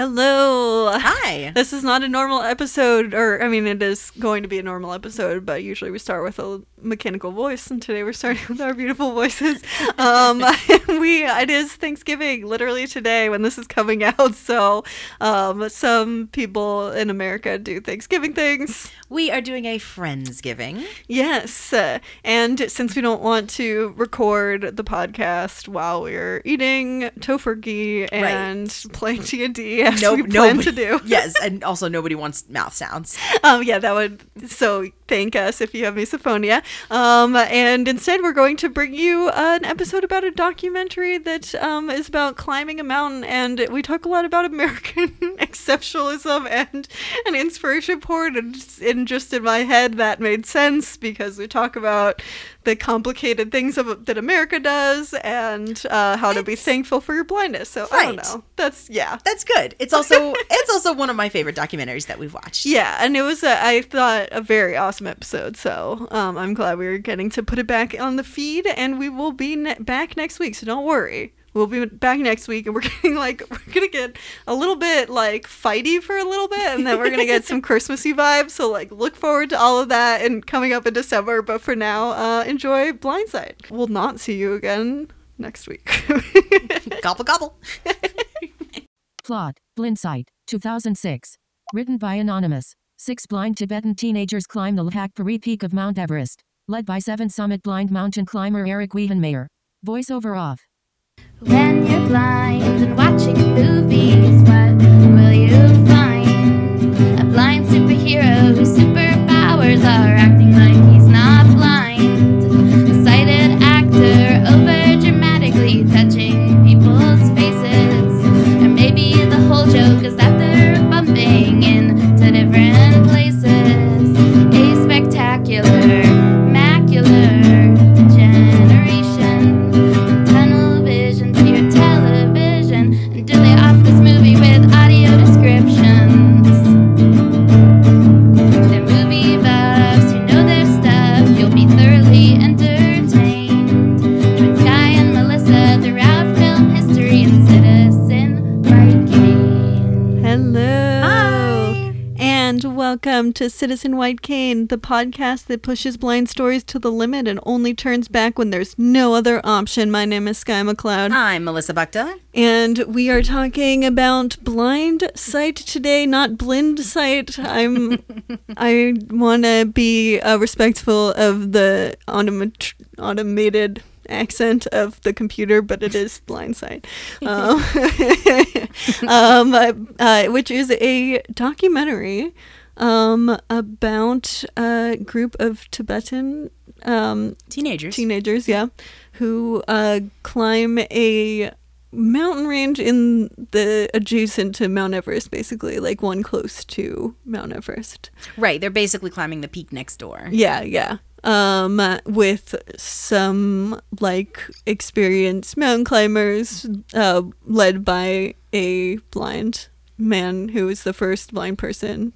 Hello. Hi. This is not a normal episode, or I mean, it is going to be a normal episode, but usually we start with a mechanical voice, and today we're starting with our beautiful voices. Um, we it is Thanksgiving, literally today when this is coming out. So, um, some people in America do Thanksgiving things. We are doing a Friendsgiving. Yes, uh, and since we don't want to record the podcast while we're eating tofurkey and playing D and D as we plan to do, yes, and also nobody wants mouth sounds. um, yeah, that would so thank us if you have misophonia. Um, and instead, we're going to bring you an episode about a documentary that um, is about climbing a mountain, and we talk a lot about American exceptionalism and an inspiration porn, and, and just in my head. That made sense because we talk about the complicated things of, that America does and uh, how to be thankful for your blindness. So I don't know. That's yeah. That's good. It's also it's also one of my favorite documentaries that we've watched. Yeah, and it was, a, I thought, a very awesome episode. So um, I'm glad we were getting to put it back on the feed, and we will be ne- back next week. So don't worry. We'll be back next week, and we're getting like we're gonna get a little bit like fighty for a little bit, and then we're gonna get some Christmassy vibes. So like look forward to all of that and coming up in December. But for now, uh, enjoy Blindside. We'll not see you again next week. Gobble gobble. Plot, Blindside, 2006. Written by Anonymous. Six blind Tibetan teenagers climb the Lhakpa Ri peak of Mount Everest. Led by seven summit blind mountain climber Erik Weihenmayer. Voiceover off. When you're blind and watching movies, what will you find? A blind superhero whose superpowers are acting like welcome to Citizen White Cane, the podcast that pushes blind stories to the limit and only turns back when there's no other option. My name is Sky McLeod, I'm Melissa Bukta. and we are talking about blind sight today, not blind sight. I'm I want to be uh, respectful of the automat- automated accent of the computer, but it is blind sight, um, um, uh, uh, which is a documentary um, about a group of Tibetan um, Teenagers. teenagers, yeah, who uh, climb a mountain range in the adjacent to Mount Everest, basically, like one close to Mount Everest. right. They're basically climbing the peak next door. Yeah, yeah. Um, with some like experienced mountain climbers, uh, led by a blind man who is the first blind person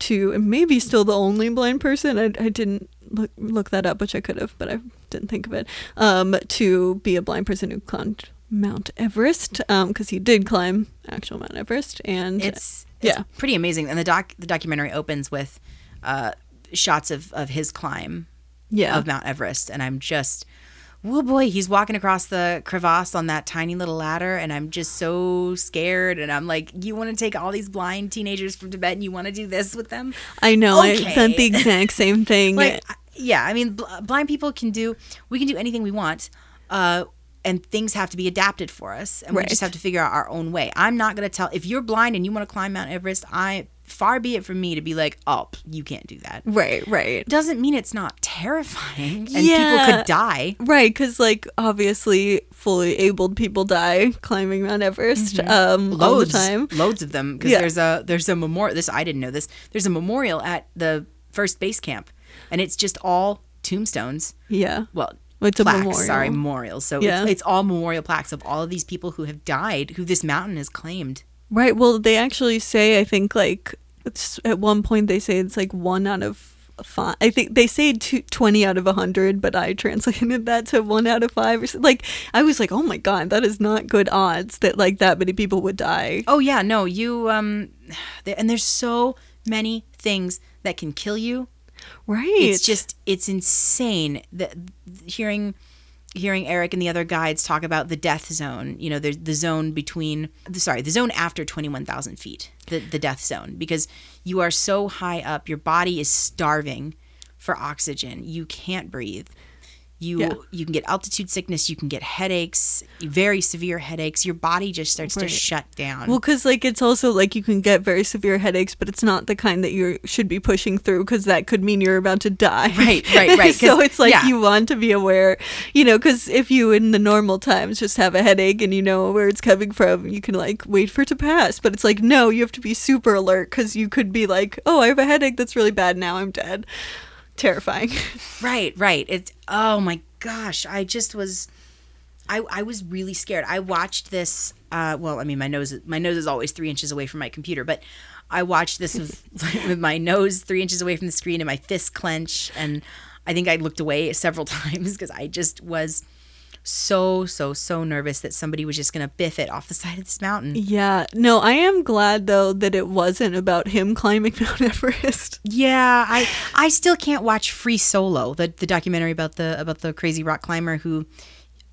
to, and maybe still the only blind person. I, I didn't look look that up, which I could have, but I didn't think of it. Um, to be a blind person who climbed Mount Everest, um, because he did climb actual Mount Everest, and It's, it's Yeah. pretty amazing. And the doc the documentary opens with uh, shots of, of his climb yeah, of Mount Everest, and I'm just, whoa boy, he's walking across the crevasse on that tiny little ladder, and I'm just so scared. And I'm like, you want to take all these blind teenagers from Tibet, and you want to do this with them? I know. Okay. I thought the exact same thing. Like, yeah, I mean, bl- blind people can do, we can do anything we want. Uh, and things have to be adapted for us, and we just have to figure out our own way. I'm not gonna tell if you're blind and you want to climb Mount Everest. I far be it from me to be like, oh, you can't do that. right, right. Doesn't mean it's not terrifying, and people could die. Right, because like obviously fully abled people die climbing Mount Everest um, all the loads, time. loads of them. Because Yeah. there's a there's a memorial. This I didn't know this. There's a memorial at the first base camp, and it's just all tombstones. Yeah, Well, It's a plaques, memorial. Sorry, memorials. So Yeah. it's, it's all memorial plaques of all of these people who have died, who this mountain has claimed. Right. Well, they actually say I think like it's, at one point they say it's like one out of five. I think they say two, 20 out of 100, but I translated that to one out of five. Or so. Like, I was like, oh my God, that is not good odds that like that many people would die. Oh yeah, no, you um, and there's so many things that can kill you. Right. It's just it's insane that hearing hearing Erik and the other guides talk about the death zone. You know, there's the zone between sorry, the zone after twenty one thousand feet, the the death zone, because you are so high up, your body is starving for oxygen. You can't breathe. You Yeah. you can get altitude sickness. You can get headaches, very severe headaches. Your body just starts to shut down. Well, because like it's also like you can get very severe headaches, but it's not the kind that you should be pushing through because that could mean you're about to die. Right, right, right. so it's like yeah. you want to be aware, you know, because if you in the normal times just have a headache and you know where it's coming from, you can like wait for it to pass. But it's like no, you have to be super alert because you could be like, oh, I have a headache that's really bad now, I'm dead. Terrifying. Right, right. It's oh my gosh, I just was I I was really scared. I watched this uh well, I mean my nose my nose is always 3 inches away from my computer, but I watched this with, with my nose 3 inches away from the screen and my fist clench and I think I looked away several times because I just was so so so nervous that somebody was just going to biff it off the side of this mountain. yeah. No, I am glad though that it wasn't about him climbing Mount Everest. Yeah, I I still can't watch Free Solo, the the documentary about the about the crazy rock climber who,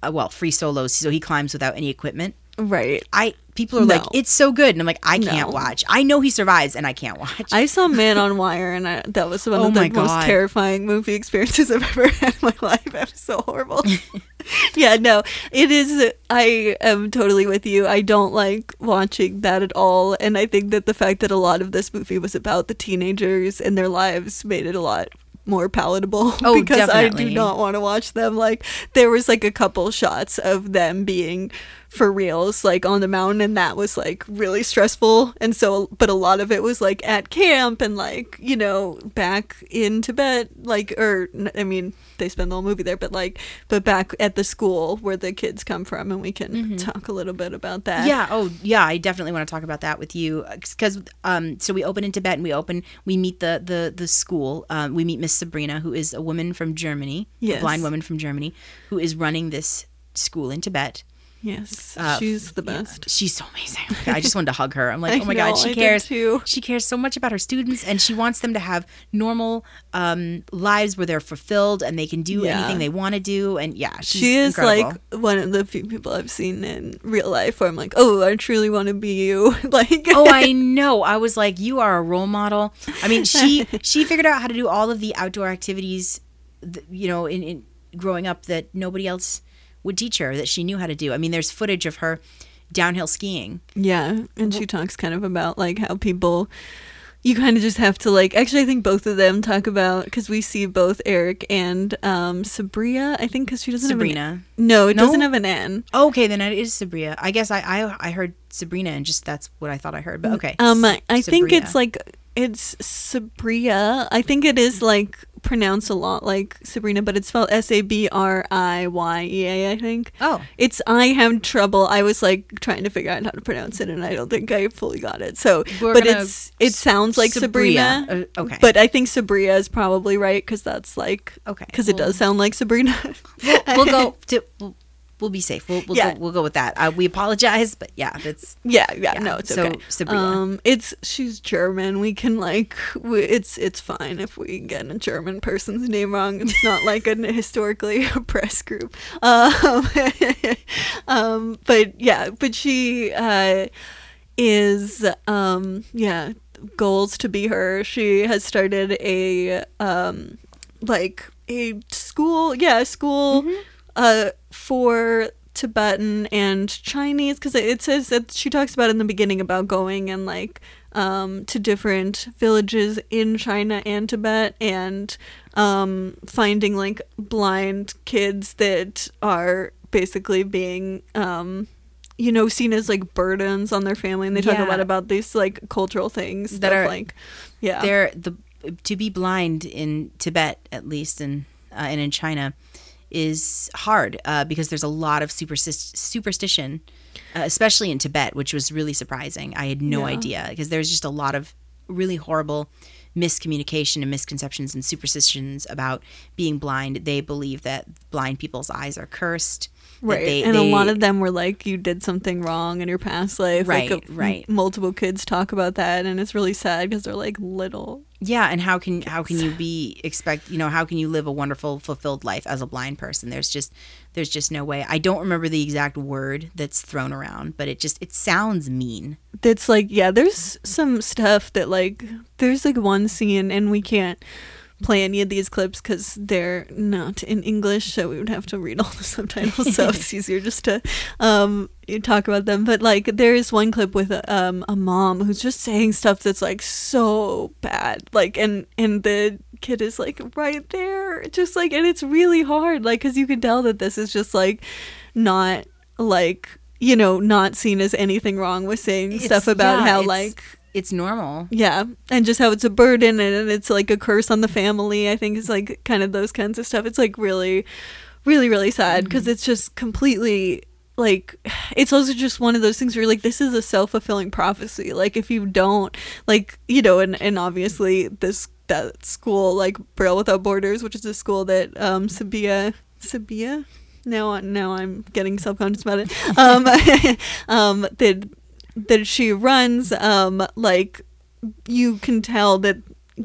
uh, well, free solos, so he climbs without any equipment. Right. I people are like, it's so good, and I'm like, I can't No. watch. I know he survives, and I can't watch. I saw Man on Wire, and I, that was one Oh of the my most terrifying movie experiences I've ever had in my life. It was so horrible. yeah, no, it is. I am totally with you. I don't like watching that at all, and I think that the fact that a lot of this movie was about the teenagers and their lives made it a lot more palatable Oh, because I do not want to watch them like there was like a couple shots of them being for reals like on the mountain and that was like really stressful and so but a lot of it was like at camp and like you know back in Tibet like or i mean they spend the whole movie there but like but back at the school where the kids come from and we can talk a little bit about that Mm-hmm. yeah. Oh, yeah. I definitely want to talk about that with you because um, so we open in Tibet and we open we meet the the the school. Um, we meet Miss Sabrina, who is a woman from Germany, a blind woman from Germany, who is running this school in Tibet. Yes Uh, she's the yeah, best she's so amazing. I just wanted to hug her. I'm like, oh my know, god, she I cares. too. She cares so much about her students, and she wants them to have normal um, lives where they're fulfilled and they can do Yeah. anything they want to do. And yeah, she's she is incredible. like one of the few people I've seen in real life where I'm like, oh, I truly want to be you. like, oh i know i was like you are a role model i mean she she figured out how to do all of the outdoor activities you know in, in growing up that nobody else would teach her that she knew how to do i mean there's footage of her downhill skiing yeah, and she talks kind of about like how people. You kind of just have to like. Actually, I think both of them talk about because we see both Erik and um Sabria. I think because she doesn't have sabrina an no, it No? doesn't have an N. okay then it is sabrina i guess i i, I heard sabrina and just that's what i thought i heard but okay Um, S- I think it's like it's Sabria. I think it is like pronounced a lot like Sabrina, but it's spelled S A B R I Y E A. I think. oh It's I have trouble. I was like trying to figure out how to pronounce it, and I don't think I fully got it. So, We're but it's it sounds like Sabria. Sabrina. Uh, okay. But I think Sabria is probably right because that's like Okay, because it does sound like Sabrina. we'll, we'll go to we'll, be safe we'll, we'll, Yeah. go, we'll go with that uh, we apologize but yeah it's yeah, yeah, Yeah, no, it's so okay. Sabria. Um, it's she's German. We can like we, it's it's fine if we get a German person's name wrong. It's not like a historically oppressed group. Um, um, but yeah, but she uh is um yeah goals to be her. She has started a um like a school, yeah, a school uh for Tibetan and Chinese because it says that she talks about in the beginning about going and like um to different villages in China and Tibet and um finding like blind kids that are basically being um you know seen as like burdens on their family and they talk Yeah. a lot about these like cultural things That are- like yeah they're the to be blind in Tibet at least and uh, and in China is hard uh, because there's a lot of superstis- superstition, uh, especially in Tibet, which was really surprising. I had no Yeah. idea because there's just a lot of really horrible miscommunication and misconceptions and superstitions about being blind. They believe that blind people's eyes are cursed. Right. they- and a lot of them were like, you did something wrong in your past life. Right, Like, right. Multiple kids talk about that, and it's really sad because they're like little. Yeah, and how can how can you be expect you know how can you live a wonderful fulfilled life as a blind person? There's just there's just no way. I don't remember the exact word that's thrown around, but it just it sounds mean. That's like, yeah, there's some stuff that like, there's like one scene, and we can't play any of these clips because they're not in English, so we would have to read all the subtitles. so it's easier just to um talk about them. But like, there is one clip with um a mom who's just saying stuff that's like so bad, like, and and the kid is like right there, just like, and it's really hard, like, because you can tell that this is just like not like you know not seen as anything wrong with saying It's- stuff about yeah, how like It's normal. yeah, and just how it's a burden and it's like a curse on the family. I think it's like kind of those kinds of stuff. It's like really, really, really sad because it's just completely like it's also just one of those things where you're like this is a self-fulfilling prophecy like if you don't like you know and and obviously this that school like braille without borders which is a school that um sabia sabia now now i'm getting self-conscious about it um um that that she runs um like you can tell that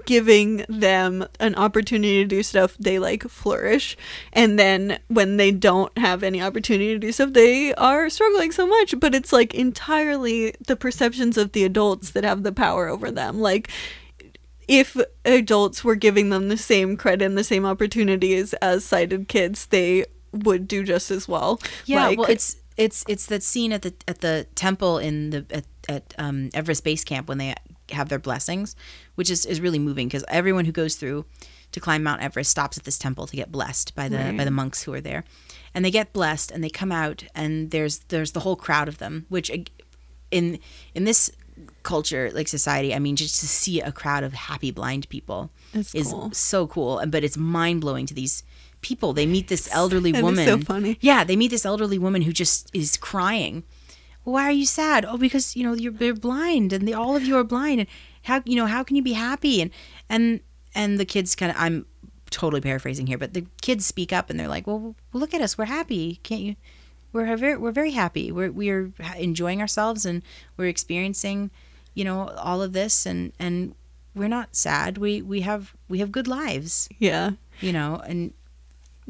giving them an opportunity to do stuff they like flourish. And then when they don't have any opportunity to do stuff they are struggling so much. But it's like entirely the perceptions of the adults that have the power over them. Like if adults were giving them the same credit and the same opportunities as sighted kids they would do just as well. Yeah, Like, well, it's it's it's that scene at the at the temple in the at, at um, Everest Base Camp when they have their blessings, which is, is really moving because everyone who goes through to climb Mount Everest stops at this temple to get blessed by the by the monks who are there, and they get blessed and they come out and there's there's the whole crowd of them, which in in this culture like society, I mean, just to see a crowd of happy blind people That's is cool. so cool, and but it's mind blowing to these people. They meet this elderly That woman. so funny. Yeah, they meet this elderly woman who just is crying. Why are you sad? Oh, because you know you're they're blind, and they, all of you are blind. And how you know how can you be happy? And and and the kids kind of I'm totally paraphrasing here, but the kids speak up and they're like, "Well, look at us, we're happy. Can't you? We're very we're very happy. We're we're enjoying ourselves and we're experiencing, you know, all of this, and and we're not sad. We we have we have good lives, yeah you know, and."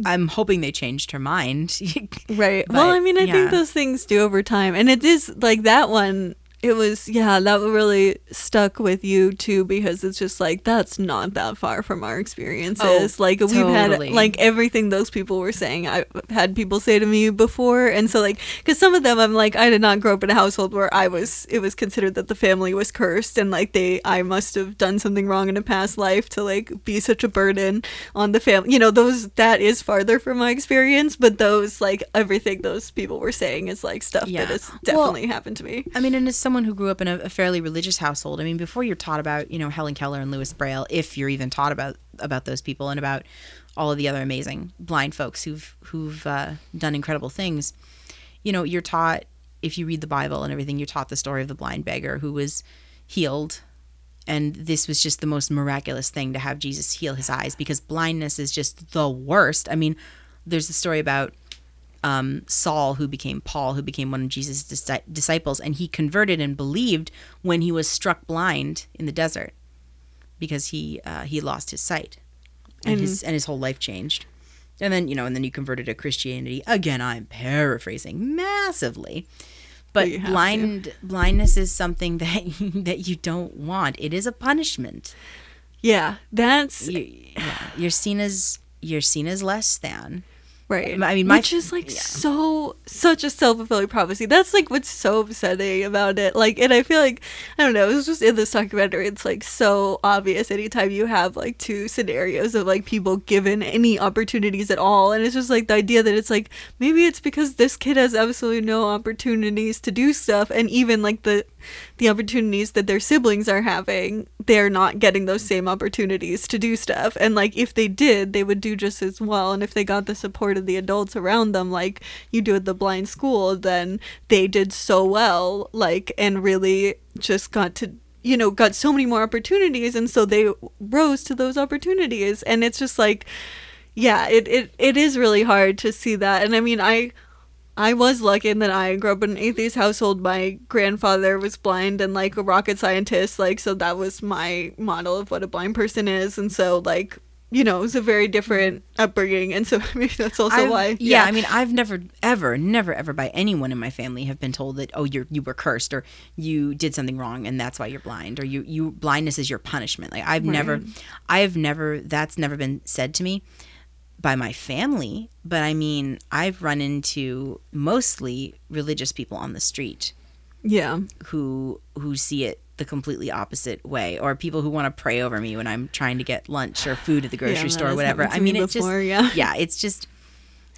I'm hoping they changed her mind. Right. But, well, I mean, I yeah. think those things do over time. And it is like that one, it was, yeah, that really stuck with you too, because it's just like, that's not that far from our experiences. Oh, like, we've had, like, everything those people were saying, I've had people say to me before. And so, like, because some of them, I'm like, I did not grow up in a household where I was, it was considered that the family was cursed and, like, they, I must have done something wrong in a past life to, like, be such a burden on the family. You know, those, that is farther from my experience, but those, like, everything those people were saying is, like, stuff Yeah. that has Well, definitely happened to me. I mean, and as someone who grew up in a, a fairly religious household, I mean, before you're taught about, you know, Helen Keller and Lewis Braille, if you're even taught about about those people and about all of the other amazing blind folks who've who've uh, done incredible things, you know, you're taught if you read the Bible and everything, you're taught the story of the blind beggar who was healed. And this was just the most miraculous thing to have Jesus heal his eyes because blindness is just the worst. I mean, there's a story about um, Saul, who became Paul, who became one of Jesus' dis- disciples, and he converted and believed when he was struck blind in the desert because he uh, he lost his sight, and, And- his and his whole life changed. And then you know, and then he converted to Christianity. Again, I'm paraphrasing massively, but you have to. blind blindness is something that that you don't want. It is a punishment. Yeah, that's You, yeah, you're seen as you're seen as less than. Right. I mean, my- which is like yeah. so such a self fulfilling prophecy. That's like what's so upsetting about it. Like, and I feel like I don't know. It was just in this documentary. It's like so obvious anytime you have like two scenarios of like people given any opportunities at all, and it's just like the idea that it's like maybe it's because this kid has absolutely no opportunities to do stuff, and even like the the opportunities that their siblings are having, they're not getting those same opportunities to do stuff. And like if they did, they would do just as well. And if they got the support of the adults around them, like you do at the blind school, then they did so well, like and really just got to you know got so many more opportunities and so they rose to those opportunities and it's just like yeah it, it it is really hard to see that and i mean i i was lucky in that i grew up in an atheist household. My grandfather was blind and like a rocket scientist like so that was my model of what a blind person is. And so like you know it was a very different upbringing. And so maybe that's also I've- why yeah, I mean, I've never, ever, never, ever by anyone in my family have been told that oh, you're you were cursed or you did something wrong and that's why you're blind or you you blindness is your punishment. Like I've never, I've never, that's never been said to me by my family. But I mean, I've run into mostly religious people on the street yeah who who see it the completely opposite way or people who want to pray over me when I'm trying to get lunch or food at the grocery Yeah, store or whatever. I mean me it's before, just yeah. it's just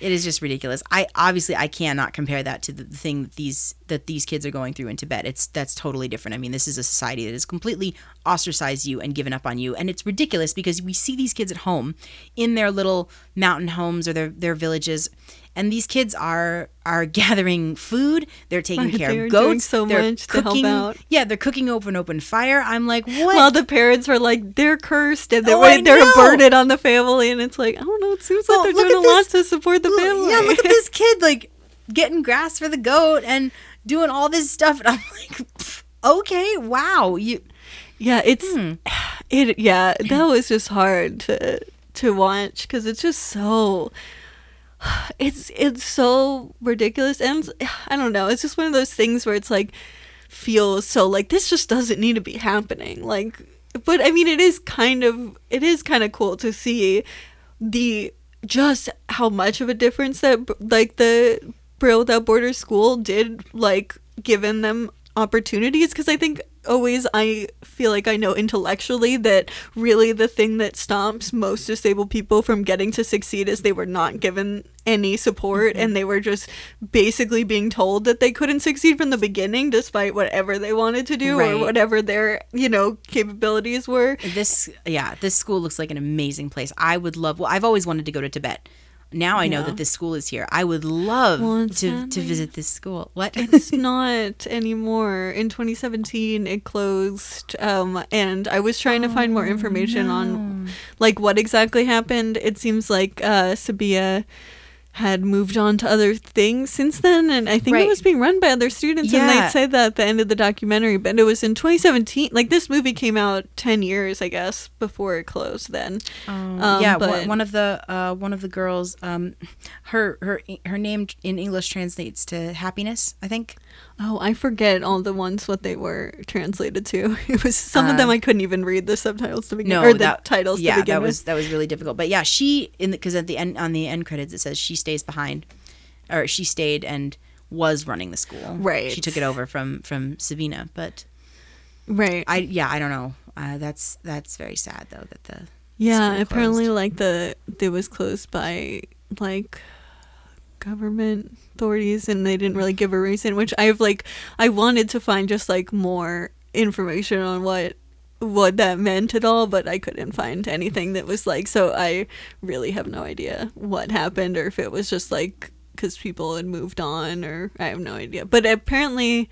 it is just ridiculous. I obviously I cannot compare that to the thing that these that these kids are going through in Tibet. It's that's totally different. I mean, this is a society that has completely ostracized you and given up on you, and it's ridiculous because we see these kids at home in their little mountain homes or their their villages, and these kids are are gathering food. They're taking Right, care of goats. so they're much to help cooking. out. Yeah, they're cooking over an open fire. I'm like, what? While the parents are like they're cursed and they're Oh, they're a burden on the family, and it's like I don't know. It seems like Oh, they're doing a lot to support the Look- family. Yeah, look at this kid like getting grass for the goat and doing all this stuff, and I'm like, okay, wow, you. yeah, it's Hmm. it. Yeah, that was just hard to to watch because it's just so. It's it's so ridiculous, and I don't know. It's just one of those things where it's like feels so like this just doesn't need to be happening. Like, but I mean, it is kind of it is kind of cool to see the just how much of a difference that like the Braille Without Borders school did like given them opportunities because I think always I feel like I know intellectually that really the thing that stops most disabled people from getting to succeed is they were not given any support mm-hmm. and they were just basically being told that they couldn't succeed from the beginning despite whatever they wanted to do or whatever their you know capabilities were This, yeah, this school looks like an amazing place. I would love. Well, I've always wanted to go to Tibet. Now I know Yeah. that this school is here. I would love Well, to to visit this school. What? it's not anymore. In 2017, it closed, um, and I was trying to find more information on like what exactly happened. It seems like uh, Sabia had moved on to other things since then, and I think Right. it was being run by other students. And Yeah. they say that at the end of the documentary, but it was in 2017. Like this movie came out 10 years, I guess, before it closed. Then, um, yeah, but one, one of the uh, one of the girls, um, her her her name in English translates to happiness. I think. Oh, I forget all the ones what they were translated to. It was some of them I couldn't even read the subtitles to begin Uh, No, or the that, titles Yeah, to begin that with. was that was really difficult. But yeah, she in because at the end on the end credits it says she stays behind, or she stayed and was running the school. Right. She took it over from from Sabina, but right. I yeah I don't know. Uh, that's that's very sad though that the yeah, apparently like the it was closed by like government authorities and they didn't really give a reason, which I've like I wanted to find just like more information on what what that meant at all, but I couldn't find anything that was like so I really have no idea what happened or if it was just like cuz people had moved on or I have no idea. But apparently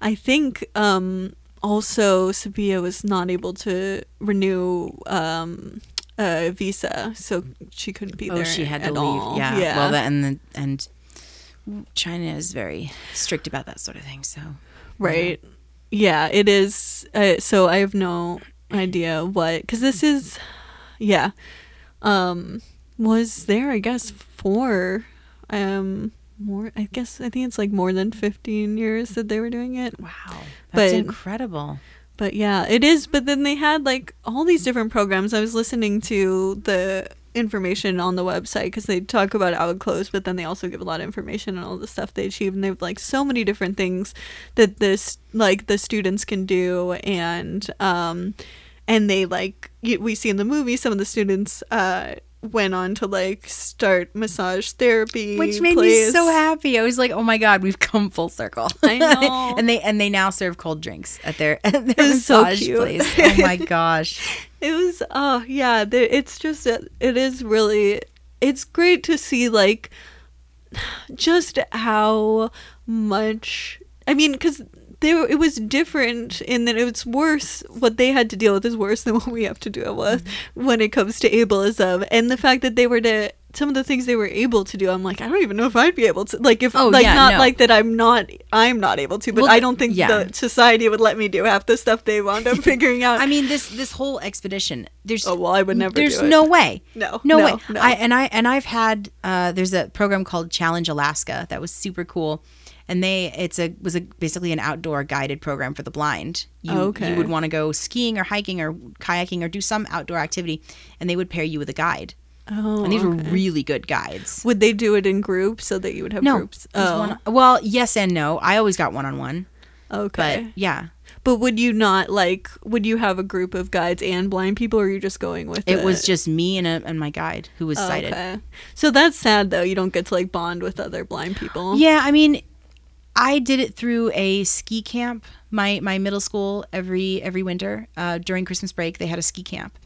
I think um, also Sabia was not able to renew um, a visa, so she couldn't be there. oh she had to leave. all. Yeah. yeah. Well, that, and the, and China is very strict about that sort of thing. So right. Yeah, it is. Uh, so I have no idea what because this is, yeah, um, was there I guess for um more I guess I think it's like more than fifteen years that they were doing it. wow, that's But- incredible. But yeah, it is. But then they had like all these different programs. I was listening to the information on the website because they talk about out closed, but then they also give a lot of information on all the stuff they achieve, And they have like so many different things that this like the students can do, and um, and they like we see in the movie some of the students uh went on to like start massage therapy, which made me so happy. I was like, "Oh my god, we've come full circle." I know. and they and they now serve cold drinks at their at their It's so massage place. Oh my gosh. It was oh yeah, it's just uh, it is really it's great to see like just how much I mean cuz there it was different in that it's worse. What they had to deal with is worse than what we have to deal with Mm-hmm. when it comes to ableism, and the fact that they were to. Some of the things they were able to do, I'm like, I don't even know if I'd be able to. Like, if Oh, like yeah, not no. like that, I'm not, I'm not able to. But Well, I don't think yeah. the society would let me do half the stuff they wound up figuring out. I mean, this this whole expedition. There's Oh, well, I would never There's do it. no way. No, no, no, way. no. I and I and I've had uh, there's a program called Challenge Alaska that was super cool, and they it's a was a basically an outdoor guided program for the blind. You, Okay. You would want to go skiing or hiking or kayaking or do some outdoor activity, and they would pair you with a guide. Oh, And these were okay. really good guides. Would they do it in groups so that you would have No, groups? Oh, one- well, yes and no. I always got one on one, Okay. but yeah, But would you not like? Would you have a group of guides and blind people, or are you just going with it it? was just me and a, and my guide who was Oh, sighted. Okay. So that's sad though. You don't get to like bond with other blind people. Yeah, I mean, I did it through a ski camp. My my middle school every every winter uh, during Christmas break they had a ski camp,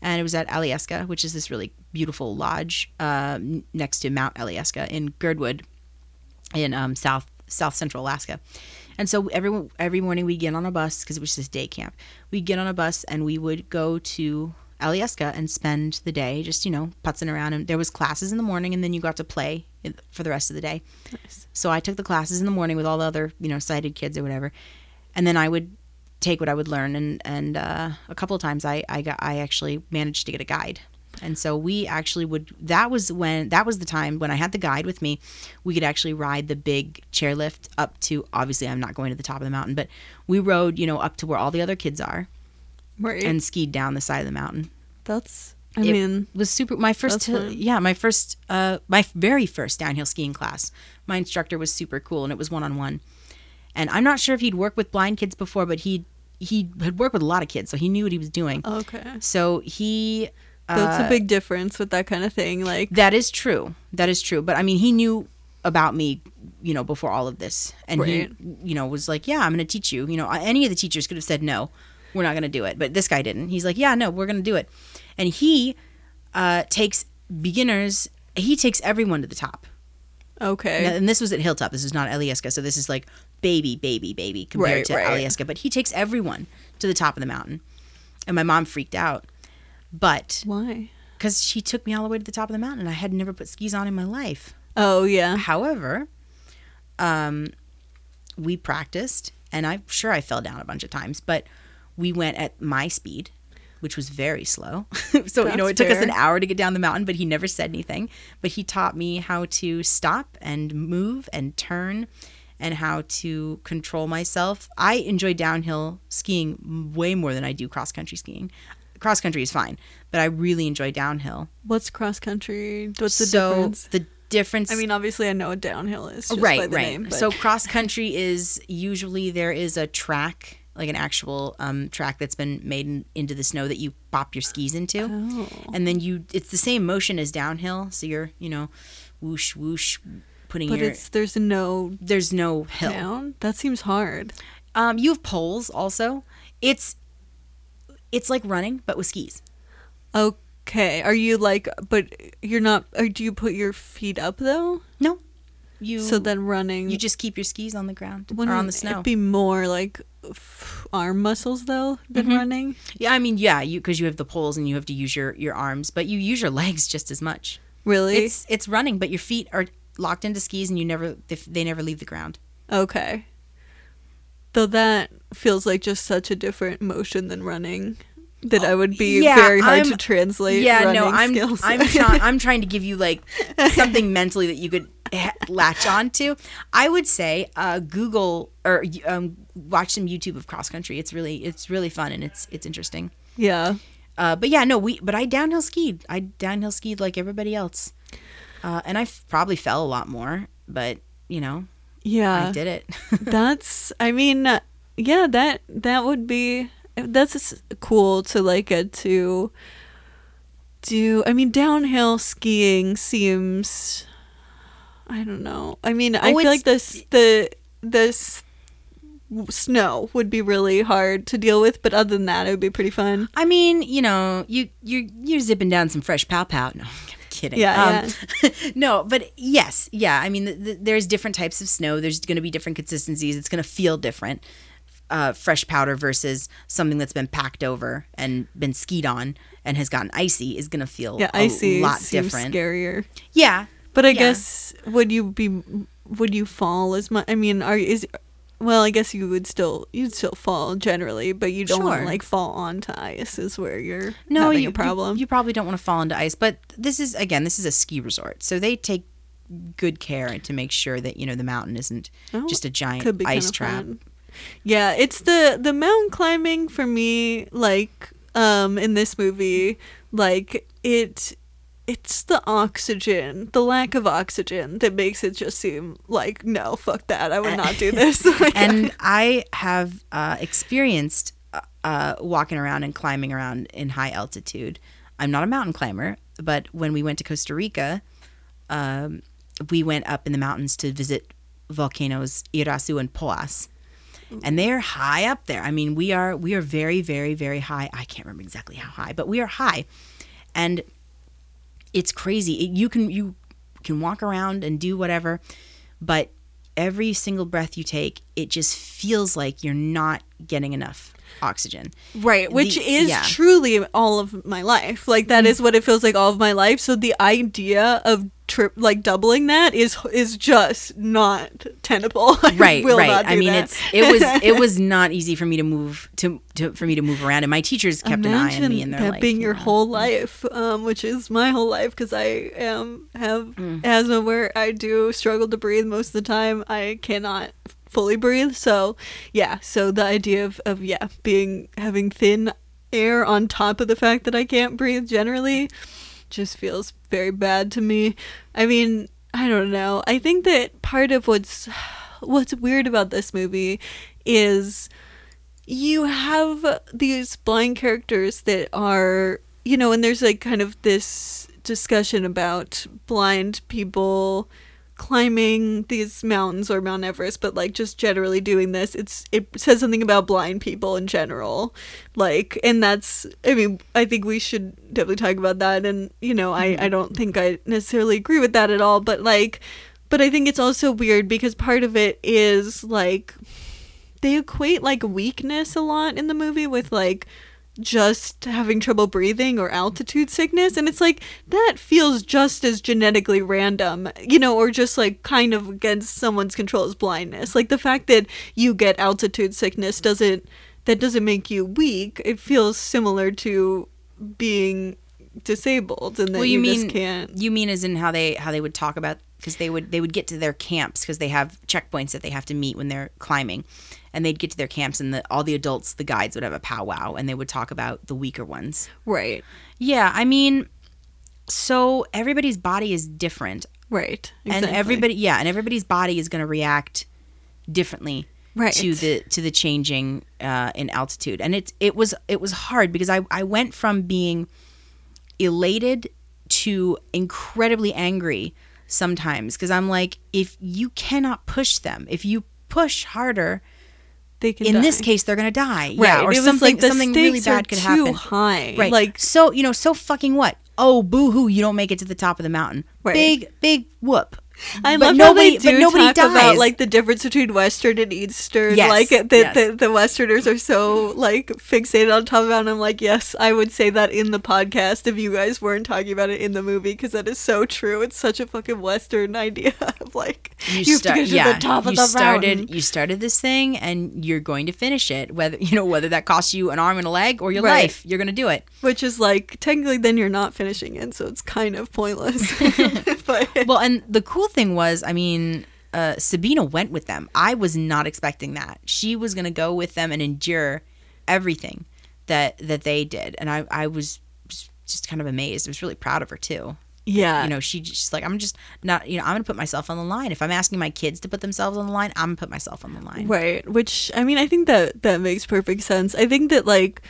and it was at Alyeska, which is this really beautiful lodge uh, next to Mount Alyeska in Girdwood, in um, south south central Alaska. And so every every morning we get on a bus because it was just day camp. We'd get on a bus and we would go to Alyeska and spend the day just you know putzing around. And there was classes in the morning, and then you got to play for the rest of the day. So I took the classes in the morning with all the other, you know, sighted kids or whatever, and then I would take what I would learn. And and uh, a couple of times I I got I actually managed to get a guide, and so we actually would. That was when that was the time when I had the guide with me. We could actually ride the big chairlift up to. Obviously, I'm not going to the top of the mountain, but we rode, you know, up to where all the other kids are Right. and skied down the side of the mountain that's. I it mean, was super my first fun. yeah my first uh my very first downhill skiing class my instructor was super cool and it was one-on-one and i'm not sure if he'd worked with blind kids before but he he had worked with a lot of kids so he knew what he was doing okay. so he That's uh, a big difference with that kind of thing. Like, that is true. That is true. But i mean he knew about me you know before all of this. And Right. he you know was like yeah i'm gonna teach you. You know any of the teachers could have said no we're not gonna do it. But this guy didn't. He's like yeah no we're gonna do it. And he uh takes beginners he takes everyone to the top. Okay. Now, and this was at hilltop. This is not alyeska. So this is like baby baby baby compared Right, to right. but he takes everyone to the top of the mountain. And my mom freaked out but Why? because she took me all the way to the top of the mountain i had never put skis on in my life Oh yeah. However, um, we practiced, and I'm sure I fell down a bunch of times, but we went at my speed, which was very slow. so, you know, it That's took us an hour to get down the mountain, but he never said anything. But he taught me how to stop and move and turn and how to control myself. I enjoy downhill skiing way more than I do cross country skiing. Cross country is fine, but I really enjoy downhill. What's cross country? What's the so difference? the difference I mean, obviously, I know what downhill is. Just right by the right Name, so cross country is usually there is a track like an actual um, track that's been made in, into the snow that you pop your skis into Oh. and then you it's the same motion as downhill so you're you know whoosh whoosh putting but your it's there's no there's no hill down. That seems hard. um, you have poles also it's it's like running but with skis Okay. Are you like? But you're not. Or do you put your feet up though? no you so then running. you just keep your skis on the ground or on the snow It'd be more like f- arm muscles though than Mm-hmm. running. yeah i mean yeah you because you have the poles and you have to use your your arms but you use your legs just as much Really? It's it's running, but your feet are locked into skis, and you never they, they never leave the ground. okay. Though that feels like just such a different motion than running. That I would be Yeah, very hard I'm- to translate. yeah, no, I'm skills. I'm trying I'm trying to give you like something mentally that you could ha- latch on to. I would say uh, Google or um, watch some YouTube of cross country. It's really it's really fun and it's it's interesting. yeah. Uh, but yeah, no, we but I downhill skied. I downhill skied like everybody else, uh, and I f- probably fell a lot more, but you know Yeah. I did it. That's I mean uh, yeah, that that would be that's cool to like get to do I mean downhill skiing seems I don't know. I mean, I Oh, feel like this the this snow would be really hard to deal with, but other than that it would be pretty fun. I mean, you know, you you're you're zipping down some fresh pow pow. No, kidding. Yeah, Um, no, but yes, yeah. I mean, th- th- there's different types of snow. There's going to be different consistencies. It's going to feel different. Uh, fresh powder versus something that's been packed over and been skied on and has gotten icy is going to feel Yeah, a icy lot seems different. scarier. Yeah, But I Yeah. guess would you be would you fall as much? I mean, are is well, I guess you would still you'd still fall generally, but you don't want Sure. to like fall onto ice is where you're no, having you, a problem. You, you probably don't want to fall into ice, but this is again, this is a ski resort, so they take good care to make sure that you know the mountain isn't Oh, just a giant Could be ice kinda trap. fun. Yeah, it's the the mountain climbing for me. Like um in this movie, like it. It's the oxygen, the lack of oxygen, that makes it just seem like no, fuck that. I would not do this. And I have uh, experienced uh, uh, walking around and climbing around in high altitude. I'm not a mountain climber, but when we went to Costa Rica, um, we went up in the mountains to visit volcanoes Irazu and Poas. And they're high up there. I mean, we are we are very very very high. I can't remember exactly how high, but we are high. And it's crazy. It, you can you can walk around and do whatever, but every single breath you take, it just feels like you're not getting enough oxygen. Right, which The- is yeah. Truly all of my life. Like that is what it feels like all of my life. So the idea of trip like doubling that is is just not tenable. I Right, right. I mean, that. it's it was it was not easy for me to move to, to for me to move around, and my teachers kept an eye on me, and that like, being you your know, whole life, um, which is my whole life because I am have Mm. asthma where I do struggle to breathe most of the time. I cannot fully breathe. So yeah, so the idea of, of yeah being having thin air on top of the fact that I can't breathe generally just feels very bad to me. I mean, I don't know. I think that part of what's what's weird about this movie is you have these blind characters that are you know and there's like kind of this discussion about blind people climbing these mountains or Mount Everest but like just generally doing this it's it says something about blind people in general. Like and that's I mean I think we should definitely talk about that. And you know I I mm-hmm. don't think I necessarily agree with that at all but like but I think it's also weird because part of it is like they equate like weakness a lot in the movie with like just having trouble breathing or altitude sickness and it's like that feels just as genetically random you know or just like kind of against someone's control as blindness. Like the fact that you get altitude sickness doesn't that doesn't make you weak. It feels similar to being disabled and that Well, you, you mean just can't you mean as in how they how they would talk about because they would they would get to their camps because they have checkpoints that they have to meet when they're climbing, and they'd get to their camps and the, all the adults the guides would have a powwow and they would talk about the weaker ones. right. Yeah, I mean, so everybody's body is different, right and everybody yeah, and everybody's body is going to react differently Right. to the to the changing uh, in altitude, and it's it was it was hard because I I went from being elated to incredibly angry sometimes because I'm like if you cannot push them if you push harder they can in this case they're gonna die Right. yeah or something like something really bad could too happen high. right Like so you know so fucking what oh boo hoo you don't make it to the top of the mountain Right. big big whoop I But love nobody- how they but do nobody talk about like the difference between Western and Eastern. Yes, Like the, yes. the the Westerners are so like fixated on top of it. And I'm like, yes, I would say that in the podcast if you guys weren't talking about it in the movie because that is so true. It's such a fucking Western idea of like you, have start- to to yeah, the top of you the started mountain. you started this thing and you're going to finish it whether you know whether that costs you an arm and a leg or your Right. life you're going to do it Which is like technically then you're not finishing it, so it's kind of pointless. but well and the cool thing was i mean uh, sabina went with them. I was not expecting that. She was going to go with them and endure everything that that they did. And i i was just kind of amazed. I was really proud of her too. Yeah, you know she just like i'm just not you know i'm gonna put myself on the line. If i'm asking my kids to put themselves on the line i'm gonna put myself on the line. Right. Which I mean, I think that that makes perfect sense. I think that like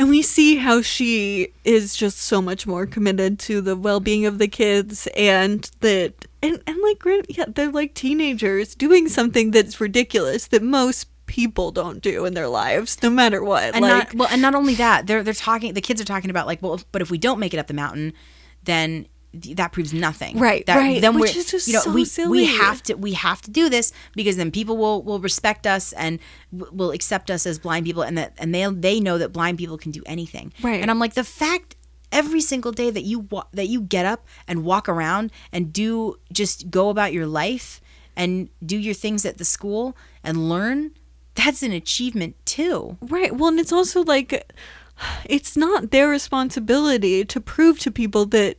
and we see how she is just so much more committed to the well-being of the kids and that and and like yeah, they're like teenagers doing something that's ridiculous that most people don't do in their lives no matter what. and like not well and not only that they're they're talking the kids are talking about like well if- but if we don't make it up the mountain then that proves nothing. Right, That, right, Then which we're, is just you know, so we, silly. we have to we have to do this because then people will will respect us and w- will accept us as blind people and that and they they know that blind people can do anything. Right. And I'm like the fact every single day that you wa- that you get up and walk around and do just go about your life and do your things at the school and learn that's an achievement too. Right. Well, and it's also like it's not their responsibility to prove to people that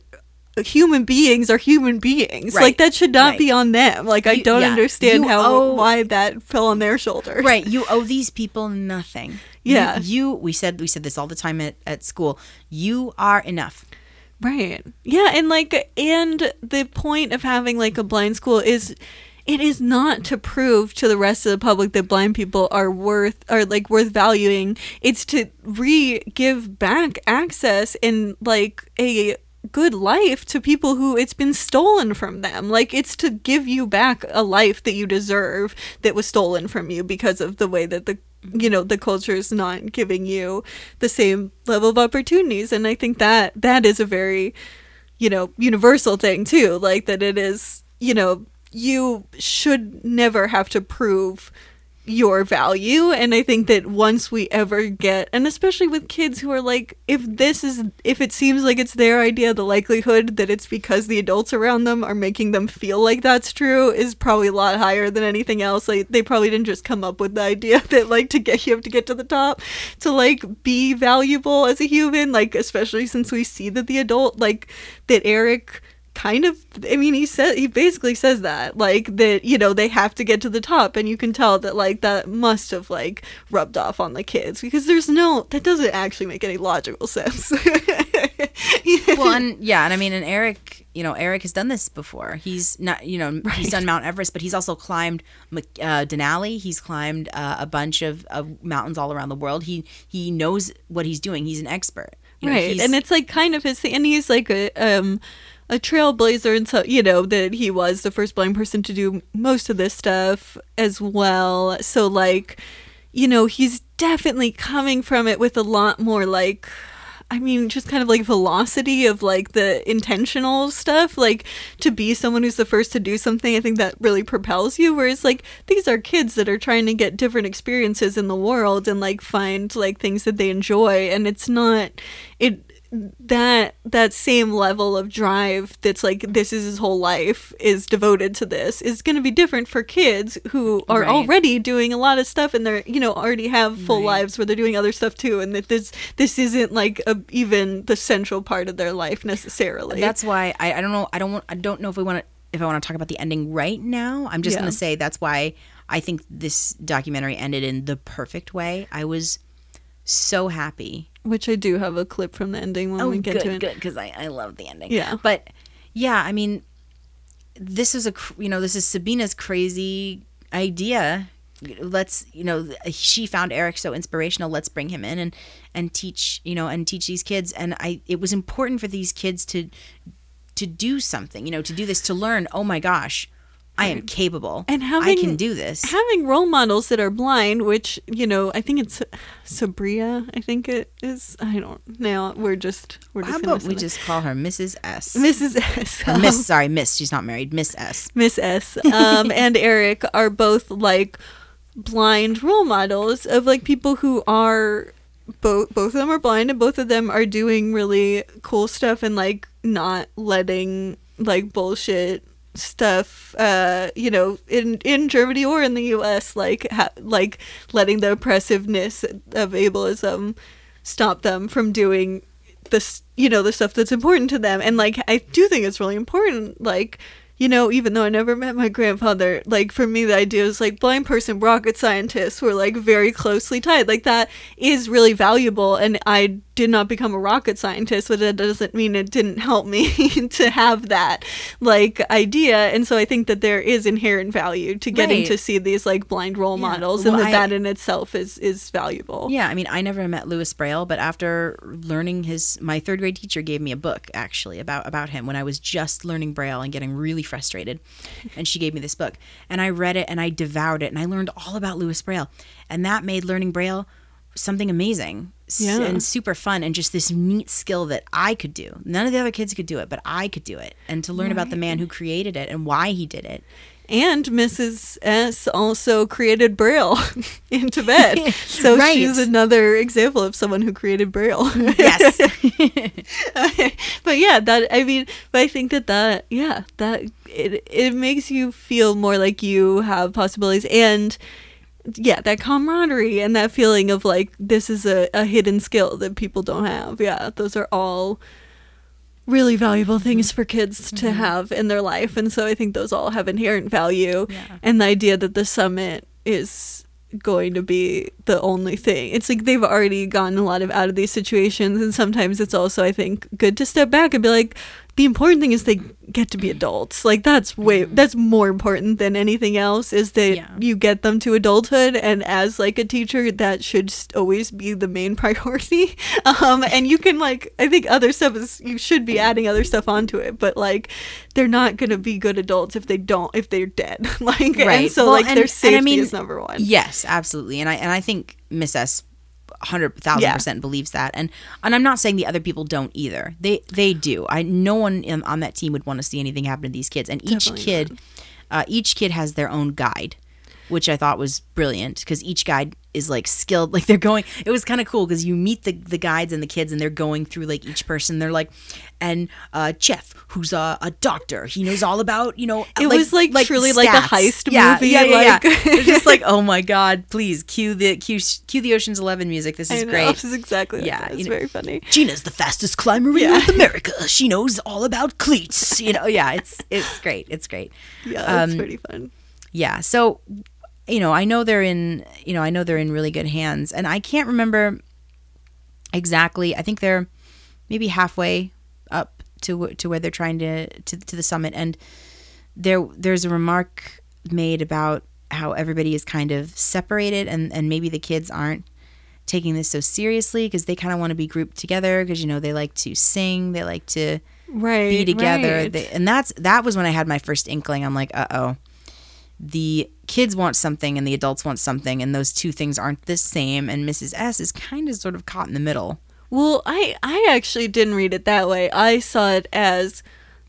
human beings are human beings. Right. Like that should not Right. be on them. Like I don't yeah. understand You how owe- why that fell on their shoulders. Right. You owe these people nothing. Yeah. You, you we said we said this all the time at, at school. You are enough. Right. Yeah, and like and the point of having like a blind school is it is not to prove to the rest of the public that blind people are worth are like worth valuing. It's to re give back access and like a good life to people who it's been stolen from them. Like it's to give you back a life that you deserve that was stolen from you because of the way that the you know the culture is not giving you the same level of opportunities and i think that that is a very you know universal thing too like that it is you know you should never have to prove your value. And i think that once we ever get and especially with kids who are like if this is if it seems like it's their idea the likelihood that it's because the adults around them are making them feel like that's true is probably a lot higher than anything else. Like they probably didn't just come up with the idea that like to get you have to get to the top to like be valuable as a human. Like especially since we see that the adult like that Erik kind of i mean he said he basically says that like that you know they have to get to the top and you can tell that like that must have like rubbed off on the kids because there's no that doesn't actually make any logical sense Well, and yeah, and I mean, and Erik, you know, Erik has done this before. He's not, you know, he's done Mount Everest, but he's also climbed uh, Denali. He's climbed uh, a bunch of, of mountains all around the world. He he knows what he's doing. He's an expert. You know, right and it's like kind of his thing and he's like a um a trailblazer and so you know that he was the first blind person to do most of this stuff as well so like you know he's definitely coming from it with a lot more like I mean, just kind of like velocity of like the intentional stuff. Like to be someone who's the first to do something, I think that really propels you. Whereas like these are kids that are trying to get different experiences in the world and like find like things that they enjoy. And it's not it that that same level of drive that's like this is his whole life is devoted to this is going to be different for kids who are Right. already doing a lot of stuff and they're you know already have full Right. lives where they're doing other stuff too and that this this isn't like a, even the central part of their life necessarily That's why I, I don't know. I don't want. I don't know if we want to. If I want to talk about the ending right now, I'm just Yeah. going to say that's why I think this documentary ended in the perfect way. I was so happy which i do have a clip from the ending when we oh, get Oh, good, to it good, because I, I love the ending. Yeah. but yeah, I mean, this is a you know this is Sabina's crazy idea. Let's you know she found Erik so inspirational. Let's bring him in and and teach you know and teach these kids. And I it was important for these kids to to do something. You know to do this to learn. Oh my gosh. I am capable, And having- I can do this. having role models that are blind which you know i think it's sabria i think it is i don't know we're just we're just How about we say just call her Mrs. S? mrs s Or Miss, sorry, Miss. She's not married. Miss S. Miss S um, and Erik are both like blind role models of like people who are both both of them are blind and both of them are doing really cool stuff and like not letting like bullshit stuff uh you know in in Germany or in the US like ha- like letting the oppressiveness of ableism stop them from doing this you know the stuff that's important to them. And like i do think it's really important like you know even though i never met my grandfather like for me the idea is like blind person rocket scientists were like very closely tied. Like that is really valuable and i did not become a rocket scientist but that doesn't mean it didn't help me to have that like idea and so i think that there is inherent value to getting Right. to see these like blind role Yeah. models Well, and that I- that in itself is is valuable Yeah, I mean, I never met Louis Braille, but after learning his, my third grade teacher gave me a book actually about about him when I was just learning Braille and getting really frustrated, and she gave me this book, and I read it and I devoured it, and I learned all about Louis Braille, and that made learning Braille something amazing. Yeah. and super fun and just this neat skill that I could do. None of the other kids could do it, but I could do it. And to learn about the man who created it and why he did it. And Mrs. S also created Braille in Tibet. So Right. she's another example of someone who created Braille. Yes. but yeah, that I mean, but I think that that yeah, that it it makes you feel more like you have possibilities and yeah, that camaraderie and that feeling of like this is a, a hidden skill that people don't have. Yeah, those are all really valuable things for kids to mm-hmm. have in their life and so I think those all have inherent value Yeah. and the idea that the summit is going to be the only thing. It's like they've already gotten a lot of out of these situations and sometimes it's also I think good to step back and be like the important thing is they get to be adults. Like that's way that's more important than anything else is that Yeah. you get them to adulthood and as like a teacher that should always be the main priority. Um and you can like I think other stuff is you should be adding other stuff onto it, but like they're not going to be good adults if they don't if they're dead. like and Right. so Well, like and- their and I safety mean, is number 1. Yes, absolutely. And I and I think Miss S hundred thousand Yeah. percent believes that. And and I'm not saying the other people don't either. They they do. I no one in, on that team would want to see anything happen to these kids. And each Definitely kid uh, each kid has their own guide, which I thought was brilliant because each guide is like skilled. Like they're going. It was kind of cool because you meet the the guides and the kids, and they're going through like each person. They're like, and uh, Jeff, who's a, a doctor, he knows all about you know. It was, like, truly like a heist yeah, movie, Yeah, yeah, like- yeah. It's just like, oh my god, please cue the cue cue the Ocean's Eleven music. This is great. This is exactly like Yeah, It's very funny. Gina's the fastest climber in Yeah. North America. She knows all about cleats. You know, yeah, it's it's great. It's great. Yeah, it's Um, pretty fun. Yeah. So, you know, I know they're in, you know, I know they're in really good hands, and I can't remember exactly. I think they're maybe halfway up to to where they're trying to to, to the summit, and there there's a remark made about how everybody is kind of separated, and and maybe the kids aren't taking this so seriously because they kind of want to be grouped together because you know they like to sing, they like to Right. be together. right. They, and that's that was when I had my first inkling. I'm like, uh oh, the kids want something and the adults want something, and those two things aren't the same. And Mrs. S is kind of sort of caught in the middle. Well, I I actually didn't read it that way. I saw it as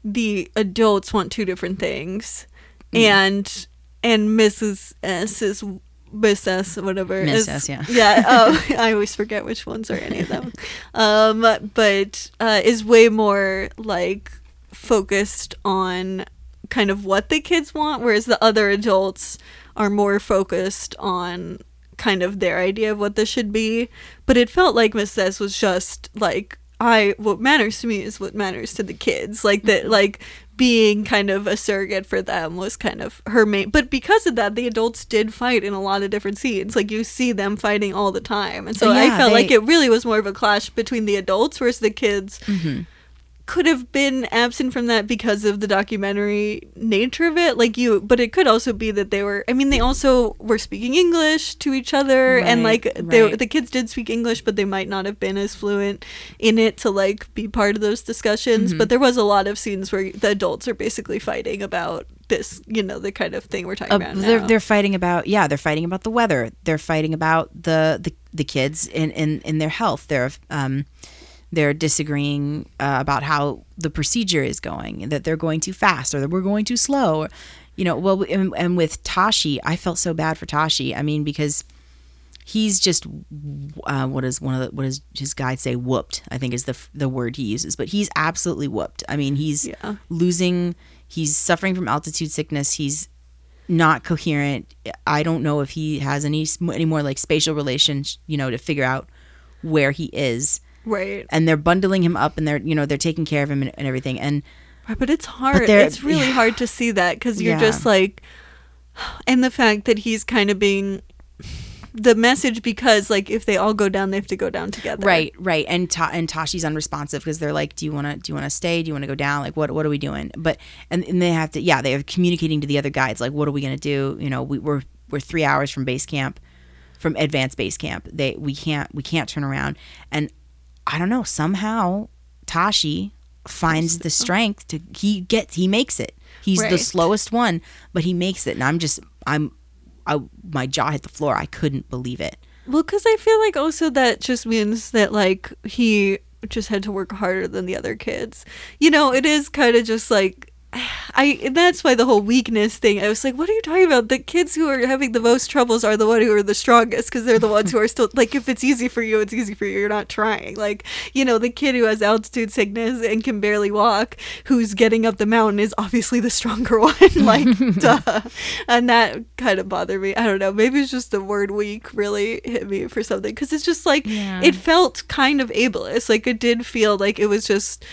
the adults want two different things, Mm. and and Mrs. S is Miss S whatever. Miss S, yeah. yeah. Oh, I always forget which ones are any of them. Um, but uh, is way more like focused on kind of what the kids want, whereas the other adults are more focused on kind of their idea of what this should be. But it felt like Miss S was just like I what matters to me is what matters to the kids. Like that like being kind of a surrogate for them was kind of her main but because of that the adults did fight in a lot of different scenes. Like you see them fighting all the time. And so I Yeah, felt like it really was more of a clash between the adults versus the kids Mm-hmm. Could have been absent from that because of the documentary nature of it like you but it could also be that they were i mean they also were speaking english to each other and like they, right. the kids did speak english but they might not have been as fluent in it to like be part of those discussions Mm-hmm. but there was a lot of scenes where the adults are basically fighting about this you know the kind of thing we're talking Uh, about they're now. they're fighting about yeah they're fighting about the weather. They're fighting about the the, the kids in, in in their health. They're um they're disagreeing uh, about how the procedure is going. That they're going too fast or that we're going too slow. Or, you know, well, and, and with Tashi, I felt so bad for Tashi. I mean, because he's just uh, what is one of the what does his guide say whooped i think is the the word he uses but he's absolutely whooped i mean he's Yeah. losing he's suffering from altitude sickness he's not coherent i don't know if he has any any more like spatial relations you know to figure out where he is right and they're bundling him up and they're you know they're taking care of him and, and everything and Right, but it's hard. they're- it's really yeah. hard to see that because you're Yeah. just like, and the fact that he's kind of being the message because like if they all go down, they have to go down together. Right, right. And Ta- and Tashi's unresponsive because they're like, "Do you want to? Do you want to stay? Do you want to go down? Like, what? What are we doing?" But and, and they have to, yeah, they are communicating to the other guides, like, "What are we gonna do?" You know, we, we're we're three hours from base camp, from advanced base camp. They we can't we can't turn around. And I don't know. Somehow Tashi finds the strength to he gets he makes it. He's the slowest one, but he makes it. And I'm just I'm I my jaw hit the floor. I couldn't believe it. Well, because I feel like also that just means that like he just had to work harder than the other kids. You know, it is kind of just like. I and that's why the whole weakness thing. I was like, "What are you talking about? The kids who are having the most troubles are the one who are the strongest because they're the ones who are still like. If it's easy for you, it's easy for you. You're not trying. Like you know, the kid who has altitude sickness and can barely walk, who's getting up the mountain, is obviously the stronger one. like, duh. And that kind of bothered me. I don't know. Maybe it's just the word weak really hit me for something because it's just like Yeah. it felt kind of ableist. Like it did feel like it was just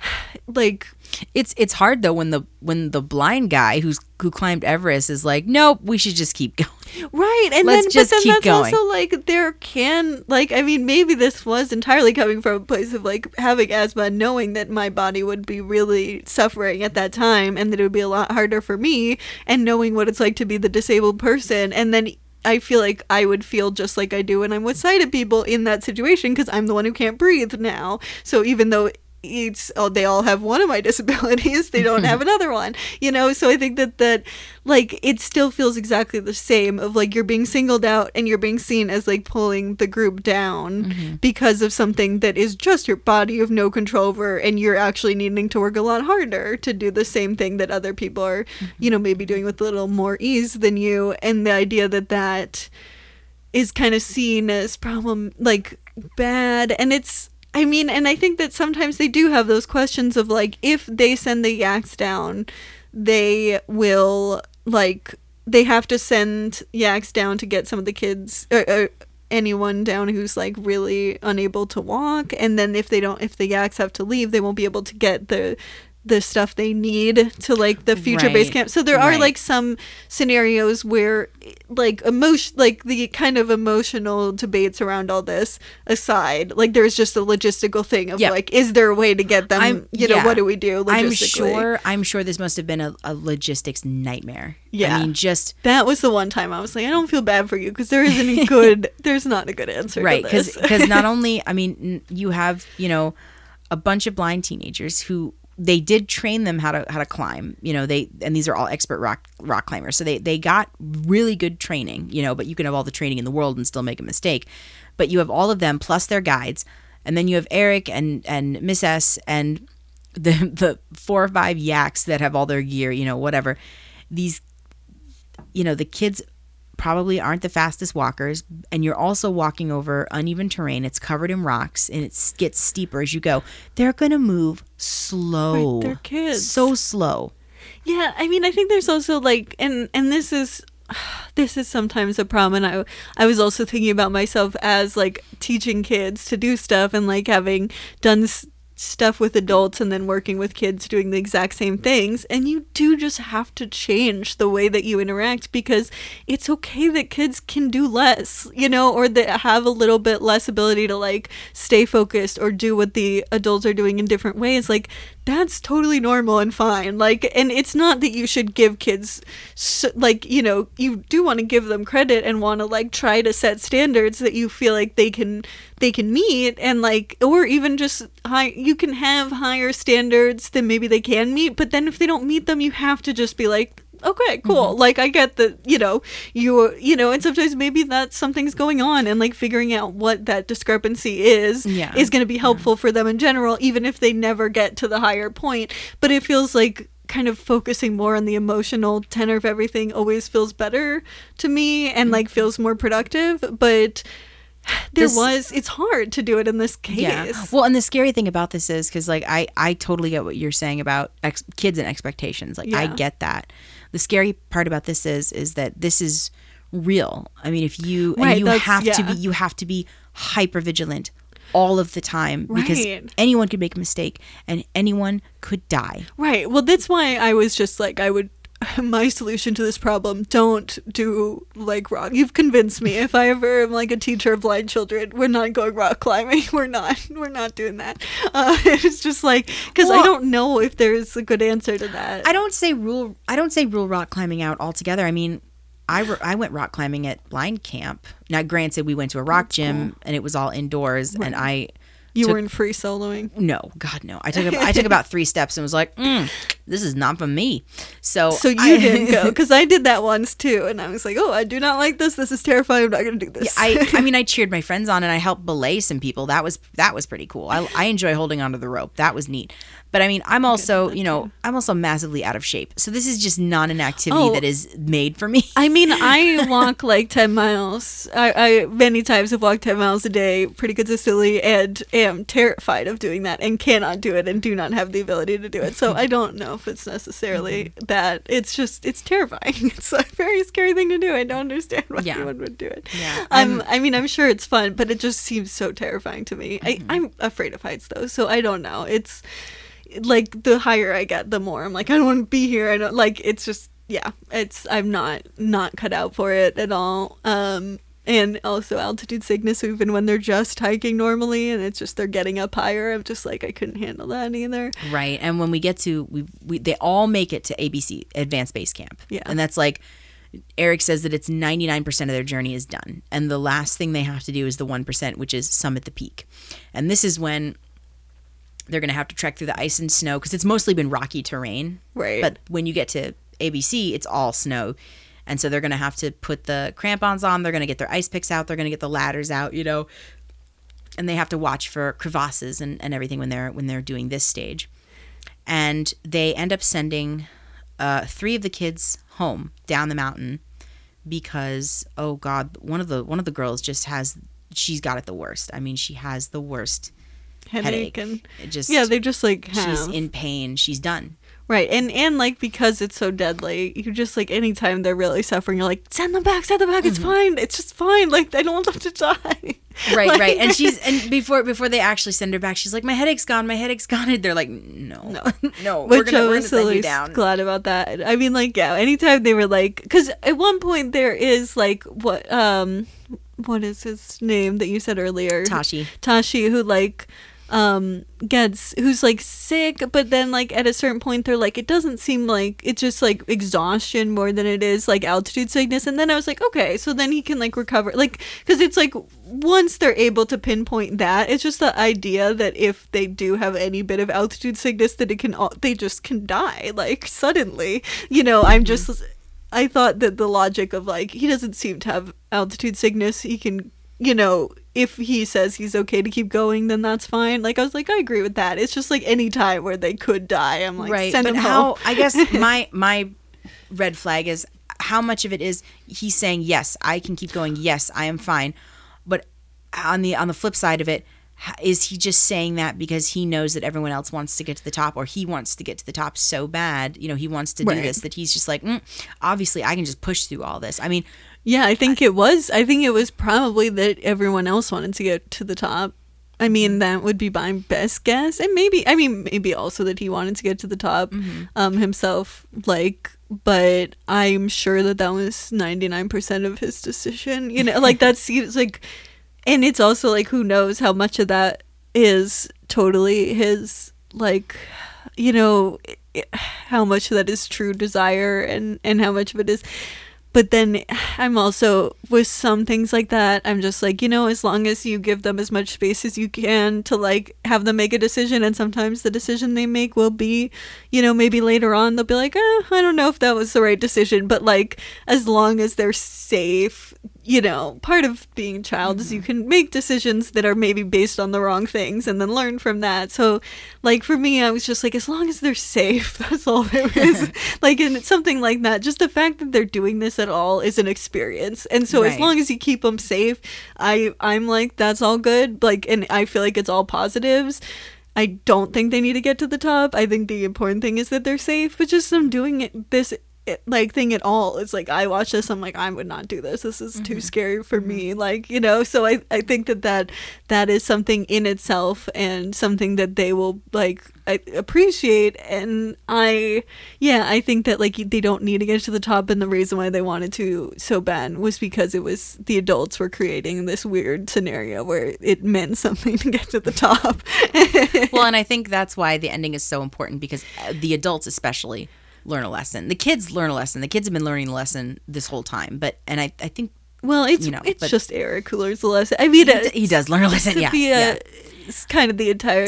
like It's it's hard though when the when the blind guy who's who climbed Everest is like, nope, we should just keep going. right and Let's then just but then keep that's going. also like there can like i mean maybe this was entirely coming from a place of like having asthma and knowing that my body would be really suffering at that time and that it would be a lot harder for me and knowing what it's like to be the disabled person and then I feel like I would feel just like I do when I'm with sighted people in that situation because I'm the one who can't breathe now. So even though it's oh they all have one of my disabilities they don't have another one you know? So i think that that like it still feels exactly the same of like you're being singled out and you're being seen as like pulling the group down mm-hmm. because of something that is just your body of no control over and you're actually needing to work a lot harder to do the same thing that other people are mm-hmm. you know maybe doing with a little more ease than you. And the idea that that is kind of seen as problem like bad. And it's I mean and I think that sometimes they do have those questions of like if they send the yaks down they will like they have to send yaks down to get some of the kids or, uh, anyone down who's like really unable to walk. And then if they don't if the yaks have to leave they won't be able to get the the stuff they need to like the future base camp so there are Right. like some scenarios where like emotion like the kind of emotional debates around all this aside like there's just a logistical thing of Yep. like is there a way to get them I'm- you know yeah. what do we do I'm sure I'm sure this must have been a, a logistics nightmare. Yeah. I mean just that was the one time I was like, I don't feel bad for you because there isn't a good, there's not a good answer. right to because not only i mean n- you have you know a bunch of blind teenagers who they did train them how to how to climb you know they and these are all expert rock rock climbers. So they they got really good training you know but you can have all the training in the world and still make a mistake. But you have all of them plus their guides and then you have Erik and and miss s and the the four or five yaks that have all their gear you know whatever. These you know the kids probably aren't the fastest walkers and you're also walking over uneven terrain. It's covered in rocks and it gets steeper as you go. They're going to move slow Right, they're kids. so slow Yeah, I mean, I think there's also like, and and this is, this is sometimes a problem. And I, I was also thinking about myself as like teaching kids to do stuff and like having done stuff with adults and then working with kids doing the exact same things. And you do just have to change the way that you interact because it's okay that kids can do less, you know, or that have a little bit less ability to like stay focused or do what the adults are doing in different ways. Like that's totally normal and fine. Like, and it's not that you should give kids, like, you know, you do want to give them credit and want to like try to set standards that you feel like they can they can meet and like or even just high you can have higher standards than maybe they can meet but then if they don't meet them you have to just be like okay cool. Mm-hmm. Like i get that you know you you know and sometimes maybe that something's going on and like figuring out what that discrepancy is Yeah. is going to be helpful for them in general even if they never get to the higher point. But it feels like kind of focusing more on the emotional tenor of everything always feels better to me and like mm-hmm. feels more productive. But there This- was it's hard to do it in this case. Yeah well and the scary thing about this is because like i i totally get what you're saying about ex- kids and expectations. Like i get that the scary part about this is is that this is real i mean if you Right, and you have to be you have to be hyper vigilant all of the time because Right. anyone could make a mistake and anyone could die Right. Well, that's why I was just like, I would. My solution to this problem: don't do like rock. You've convinced me. If I ever am like a teacher of blind children, we're not going rock climbing. We're not. We're not doing that. Uh, it's just like because I don't know if there's a good answer to that. I don't say rule. I don't say rule rock climbing out altogether. I mean, I ro- I went rock climbing at blind camp. Now, granted, we went to a rock gym and it was all indoors, and I you took- weren't free soloing. no, God no. I took I took about three steps and was like, mm, this is not for me. So So you I- didn't go because I did that once too, and I was like, "Oh, I do not like this. This is terrifying. I'm not going to do this." I, I mean, I cheered my friends on and I helped belay some people. That was that was pretty cool. I, I enjoy holding onto the rope. That was neat. But I mean, I'm also, you know, I'm also massively out of shape. So this is just not an activity Oh. that is made for me. I mean, I walk like 10 miles. I, I many times have walked 10 miles a day pretty consistently and am terrified of doing that and cannot do it and do not have the ability to do it. So I don't know if it's necessarily that. It's just, it's terrifying. It's a very scary thing to do. I don't understand why Yeah. anyone would do it. Yeah, I'm, I mean, I'm sure it's fun, but it just seems so terrifying to me. I, I'm afraid of heights though, so I don't know. It's like the higher I get, the more I'm like, I don't want to be here. I don't like. It's just yeah. It's I'm not not cut out for it at all. Um, and also altitude sickness, even when they're just hiking normally, and it's just they're getting up higher. I'm just like I couldn't handle that either. Right. And when we get to we, we they all make it to ABC Advanced Base Camp. Yeah. And that's like Erik says that it's 99% of their journey is done. And the last thing they have to do is the 1%, which is summit the peak. And this is when they're going to have to trek through the ice and snow because it's mostly been rocky terrain. Right. But when you get to ABC, it's all snow. And so they're going to have to put the crampons on. They're going to get their ice picks out. They're going to get the ladders out, you know. And they have to watch for crevasses and, and everything when they're when they're doing this stage. And they end up sending uh, three of the kids home down the mountain because oh god, one of the one of the girls just has she's got it the worst. I mean, she has the worst Headache, headache. and It just yeah, they just like have she's in pain. She's done. Right, and and like because it's so deadly, you just like anytime they're really suffering, you're like, send them back, send them back. It's fine. It's just fine. Like I don't want them to die. Right, Like- right. And she's and before before they actually send her back, she's like, my headache's gone. My headache's gone. And they're like, no, no, no. we're gonna, we're gonna send you down. glad about that. I mean, like, yeah, anytime they were like, because at one point there is like what um, what is his name that you said earlier? Tashi. Tashi, who like um gets who's like sick but then like at a certain point they're like it doesn't seem like it's just like exhaustion more than it is like altitude sickness. And then i was like okay so then he can like recover like because it's like once they're able to pinpoint that it's just the idea that if they do have any bit of altitude sickness that it can all they just can die like suddenly. You know i'm just i thought that the logic of like he doesn't seem to have altitude sickness he can you know, if he says he's okay to keep going, then that's fine. Like I was like, I agree with that. It's just like any time where they could die, I'm like, right. send But him how? home. I guess my my red flag is how much of it is he's saying yes, I can keep going. Yes, I am fine. But on the on the flip side of it, is he just saying that because he knows that everyone else wants to get to the top, or he wants to get to the top so bad? You know, he wants to do Right. this that he's just like, mm, obviously, I can just push through all this. I mean, Yeah, I think it was. I think it was probably that everyone else wanted to get to the top. I mean, that would be my best guess, and maybe I mean maybe also that he wanted to get to the top um, himself. Like, but I'm sure that that was 99 percent of his decision. You know, like that seems like, and it's also like who knows how much of that is totally his like, you know, how much of that is true desire and and how much of it is but then I'm also with some things like that. I'm just like, you know, as long as you give them as much space as you can to like have them make a decision, and sometimes the decision they make will be, you know, maybe later on they'll be like, eh, I don't know if that was the right decision, but like as long as they're safe, you know, part of being a child is you mm-hmm. can make decisions that are maybe based on the wrong things and then learn from that. So, like for me, I was just like, as long as they're safe, that's all there is. like, it's something like that. Just the fact that they're doing this at all is an experience, and so as long as you keep them safe, I I'm like that's all good. Like, and I feel like it's all positives. I don't think they need to get to the top. I think the important thing is that they're safe, but just them doing it this it, like thing at all. It's like I watch this, I'm like I would not do this. This is too scary for me. Like you know, so I I think that that that is something in itself and something that they will like I appreciate. And I yeah, I think that like they don't need to get to the top, and the reason why they wanted to so bad was because it was the adults were creating this weird scenario where it meant something to get to the top. well, and I think that's why the ending is so important because uh, the adults, especially, learn a lesson. The kids learn a lesson. The kids have been learning a lesson this whole time. But and I, I think Well, it's You know, it's just Erik who learns the lesson. I mean, he, d- he does learn a lesson. Yeah, yeah. is kind of the entire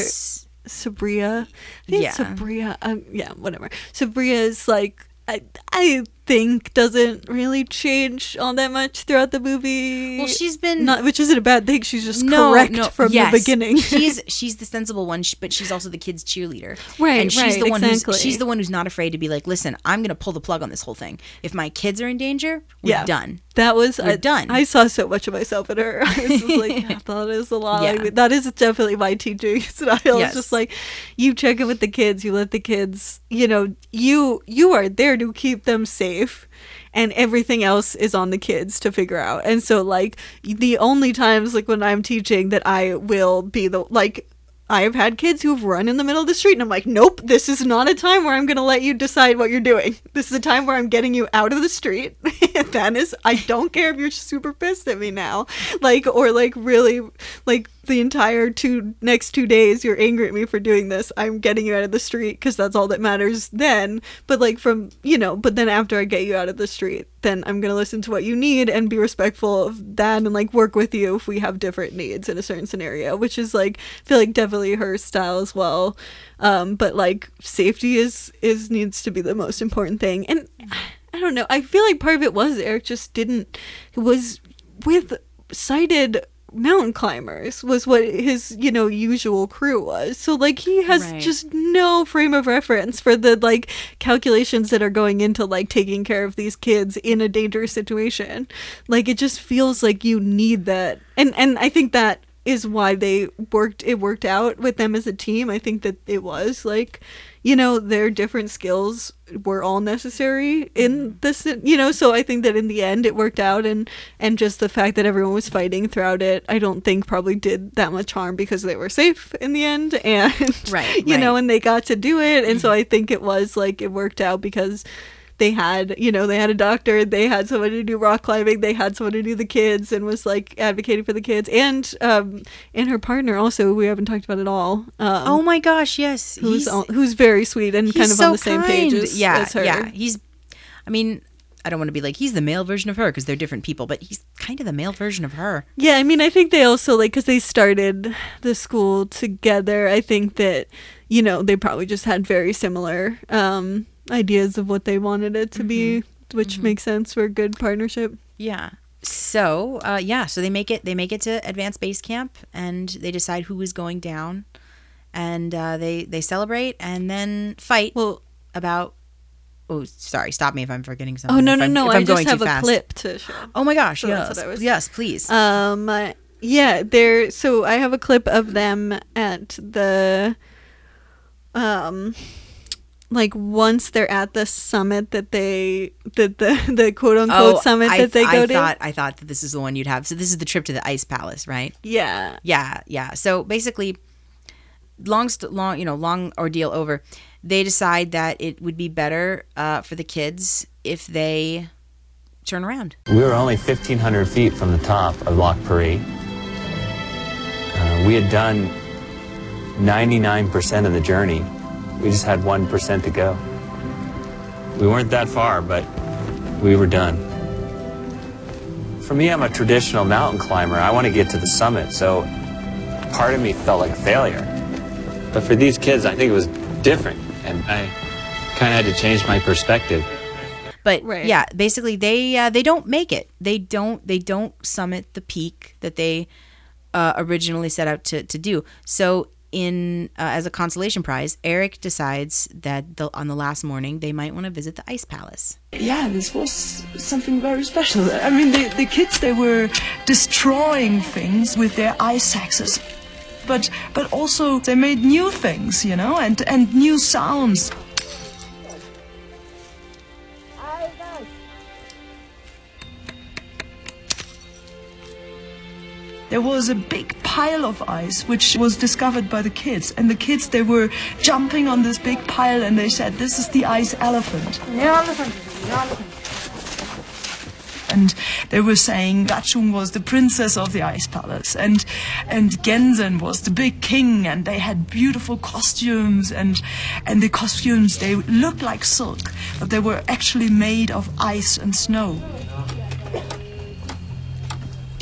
Sabriye. I think Yeah. Sabriye. Um, yeah, whatever. Sabriye is like I I think doesn't really change all that much throughout the movie. Well, she's been not, which isn't a bad thing. She's just no, correct no, from yes. the beginning. she's she's the sensible one, but she's also the kid's cheerleader. Right, and she's right, the one exactly. who's she's the one who's not afraid to be like, listen, I'm gonna pull the plug on this whole thing. If my kids are in danger, we're Yeah. done. That was We're I, done. I saw so much of myself in her. I was just like, "Yeah, that is a lot. Yeah. Like, that is definitely my teaching style. Yes. It's just like you check in with the kids, you let the kids, you know, you you are there to keep them safe. And everything else is on the kids to figure out. And so, like, the only times, like, when I'm teaching, that I will be the, like, I have had kids who've run in the middle of the street, and I'm like, nope, this is not a time where I'm going to let you decide what you're doing. This is a time where I'm getting you out of the street. that is, I don't care if you're super pissed at me now, like, or like really, like the entire two next two days you're angry at me for doing this. I'm getting you out of the street because that's all that matters then. But like from you know, but then after I get you out of the street, then I'm gonna listen to what you need and be respectful of that and like work with you if we have different needs in a certain scenario, which is like I feel like definitely her style as well. Um, but like safety is is needs to be the most important thing, and I don't know. I feel like part of it was Erik just didn't was with sighted mountain climbers was what his you know usual crew was. So like he has Right. just no frame of reference for the like calculations that are going into like taking care of these kids in a dangerous situation. Like it just feels like you need that. And and i think that is why they worked it worked out with them as a team. I think that it was like you know their different skills were all necessary in mm-hmm. this you know so i think that in the end it worked out and and just the fact that everyone was fighting throughout it i don't think probably did that much harm because they were safe in the end and Right, you know right. and they got to do it. And so mm-hmm. i think it was like it worked out because they had you know they had a doctor they had someone to do rock climbing they had someone to do the kids and was like advocating for the kids and um and her partner also we haven't talked about at all um Oh my gosh, yes, who's on, who's very sweet and kind of so on the same page as, yeah, as her. yeah. He's, I mean, I don't want to be like he's the male version of her because they're different people, but he's kind of the male version of her. Yeah, I mean, I think they also like because they started the school together. I think that you know they probably just had very similar um, ideas of what they wanted it to be, Mm-hmm. which makes sense for a good partnership. Yeah. So, uh, yeah, so they make it they make it to advanced base camp and they decide who is going down and uh, they they celebrate and then fight Well, about Oh, sorry, stop me if I'm forgetting something. oh no no no, I I'm just have a fast. clip to show. Oh my gosh, So yes. was- Yes, please. Um, uh, yeah, there. So I have a clip of them at the, um, like once they're at the summit that they that the the quote unquote summit Oh, I, that they go I to. thought I thought that this is the one you'd have. So this is the trip to the ice palace, right? yeah, Yeah, yeah. So basically, long, long, you know, long ordeal over. They decide that it would be better uh, for the kids if they turn around. We were only 1,500 feet from the top of Lhakpa Ri. Uh, we had done 99% of the journey. We just had 1% to go. We weren't that far, but we were done. For me, I'm a traditional mountain climber. I want to get to the summit, so part of me felt like a failure. But for these kids, I think it was different, and I kind of had to change my perspective. But Right. yeah, basically they uh, they don't make it. They don't they don't summit the peak that they uh, originally set out to to do. So in uh, as a consolation prize, Erik decides that the, on the last morning they might want to visit the ice palace. yeah, this was something very special. I mean, the, the kids, they were destroying things with their ice axes. But, but also they made new things, you know, and, and new sounds. There was a big pile of ice which was discovered by the kids, and the kids they were jumping on this big pile, and they said, "This is the ice elephant." and they were saying Gachung was the princess of the ice palace. And and Gyenshen was the big king. And they had beautiful costumes. And and the costumes they looked like silk but they were actually made of ice and snow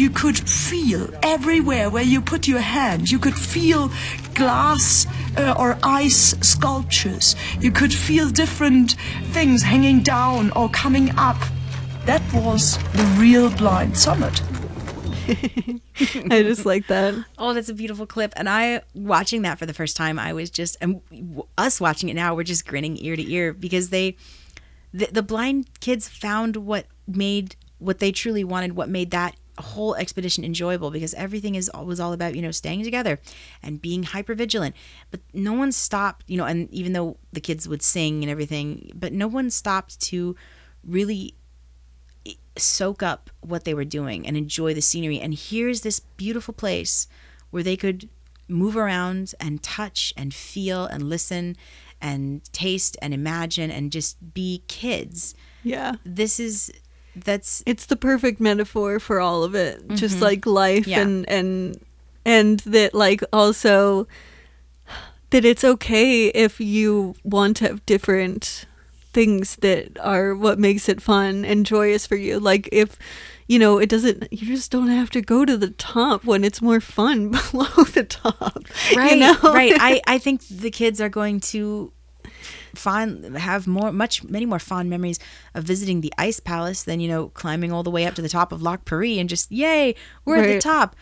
you could feel everywhere where you put your hand. You could feel glass uh, or ice sculptures. You could feel different things hanging down or coming up. That was the real blind summit. I just like that. Oh, that's a beautiful clip. And I, watching that for the first time, I was just, and us watching it now, we're just grinning ear to ear because they, the, the blind kids found what made, what they truly wanted, what made that whole expedition enjoyable because everything is was all about you know staying together and being hyper vigilant but no one stopped you know and even though the kids would sing and everything but no one stopped to really soak up what they were doing and enjoy the scenery. And here's this beautiful place where they could move around and touch and feel and listen and taste and imagine and just be kids. Yeah. This is that's It's the perfect metaphor for all of it. Just like life Mm-hmm. Yeah. and and and that like also that it's okay if you want to have different things that are what makes it fun and joyous for you. Like if you know, it doesn't you just don't have to go to the top when it's more fun below the top. right You know? right I I think the kids are going to find have more much many more fond memories of visiting the ice palace than you know climbing all the way up to the top of Lhakpa Ri and just yay we're at the top.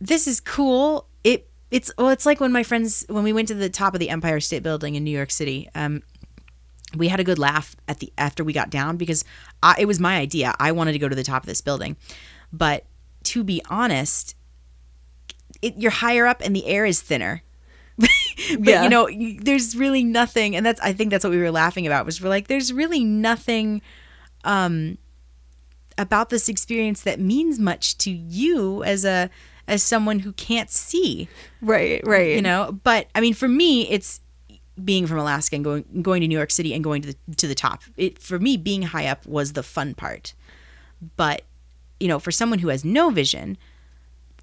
This is cool. It it's well it's like when my friends when we went to the top of the Empire State Building in New York City um we had a good laugh at the after we got down because I, it was my idea. I wanted to go to the top of this building. But to be honest it, you're higher up and the air is thinner but Yeah. you know there's really nothing and that's i think that's what we were laughing about was we're like there's really nothing um about this experience that means much to you as a as someone who can't see Right, right. you know but i mean for me it's being from alaska and going going to new york city and going to the to the top it for me being high up was the fun part but you know for someone who has no vision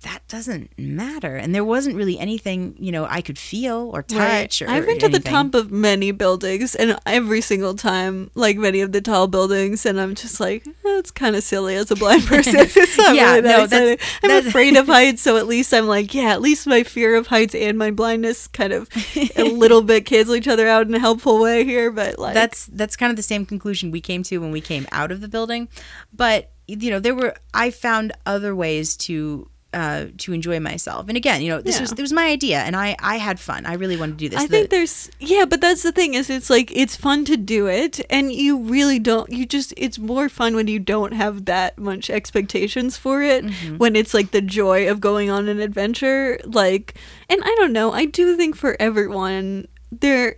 that doesn't matter and there wasn't really anything you know i could feel or touch or I've been to the top of many buildings, and every single time, like many of the tall buildings, and I'm just like, eh, it's kind of silly as a blind person. it's not Yeah, really that no, that's- I'm that's- afraid of heights, so at least I'm like, yeah, at least my fear of heights and my blindness kind of a little bit cancel each other out in a helpful way here. But like, that's that's kind of the same conclusion we came to when we came out of the building but you know there were i found other ways to uh, to enjoy myself, and again, you know, this Yeah. was it was my idea, and I I had fun. I really wanted to do this. I The- think there's yeah, but that's the thing is it's like it's fun to do it and you really don't you just it's more fun when you don't have that much expectations for it Mm-hmm. when it's like the joy of going on an adventure like and I don't know, I do think for everyone there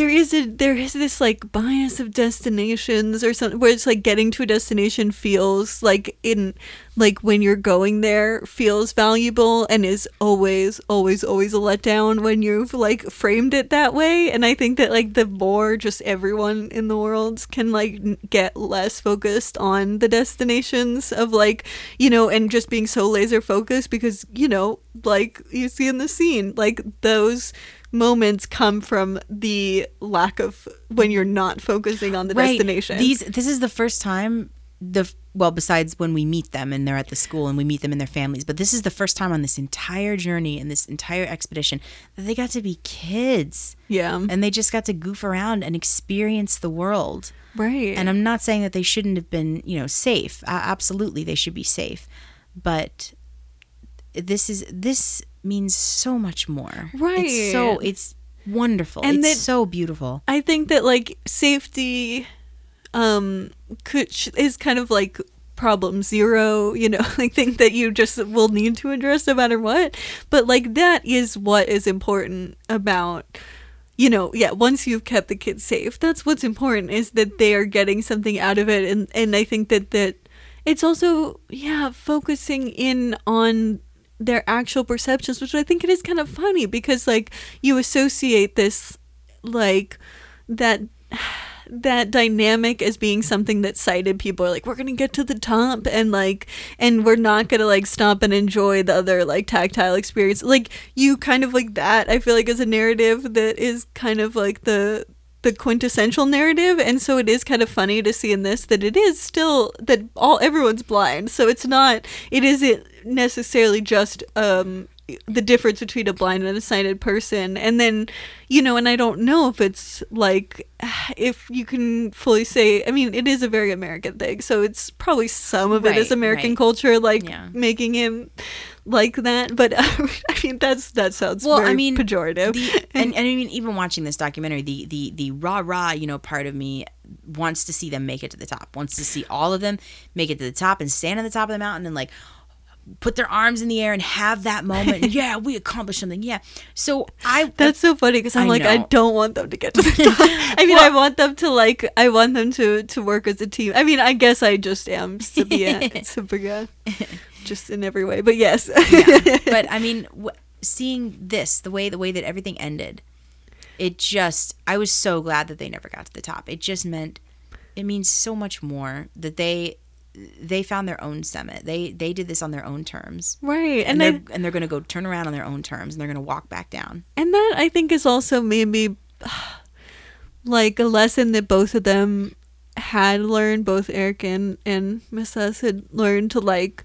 there is a there is this like bias of destinations or something where it's like getting to a destination feels like in like when you're going there feels valuable and is always always always a letdown when you've like framed it that way. And i think that like the more just everyone in the world can like get less focused on the destinations of like you know and just being so laser focused because you know like you see in the scene like those moments come from the lack of when you're not focusing on the destination. These this is the first time the well besides when we meet them and they're at the school and we meet them and their families, but this is the first time on this entire journey and this entire expedition that they got to be kids yeah, and they just got to goof around and experience the world. right. And I'm not saying that they shouldn't have been, you know, safe. Uh, absolutely, they should be safe. But this is this means so much more. It's so it's wonderful. And it's that- so beautiful. I think that like safety um could is kind of like problem zero, you know, I think that you just will need to address no matter what. But like that is what is important about you know, yeah, once you've kept the kids safe, that's what's important is that they are getting something out of it and and I think that that it's also yeah, focusing in on their actual perceptions, which I think it is kind of funny because like you associate this like that that dynamic as being something that sighted people are like we're gonna get to the top and like and we're not gonna like stop and enjoy the other like tactile experience. Like you kind of like that i feel like is a narrative that is kind of like the the quintessential narrative and so it is kind of funny to see in this that it is still that all everyone's blind. So it's not it isn't necessarily just um the difference between a blind and a sighted person and then you know and i don't know if it's like if you can fully say i mean it is a very american thing so it's probably some of it is american right. culture like Yeah. making him like that but i mean that's that sounds well very i mean pejorative the, and, and i mean even watching this documentary the the the rah rah you know part of me wants to see them make it to the top wants to see all of them make it to the top and stand on the top of the mountain and like put their arms in the air and have that moment yeah we accomplished something yeah so i That's so funny because I'm I like I don't want them to get to the top. I mean, I want them to like I want them to to work as a team. I mean, I guess I just am Sabia, Sabia, just in every way. But yes, but I mean, w- seeing this, the way the way that everything ended, it just I was so glad that they never got to the top. It just meant it means so much more that they they found their own summit. They they did this on their own terms. right, And, and they're I, and they're going to go turn around on their own terms and they're going to walk back down. and that I think is also maybe like a lesson that both of them had learned. Both Erik and and Miss S had learned to like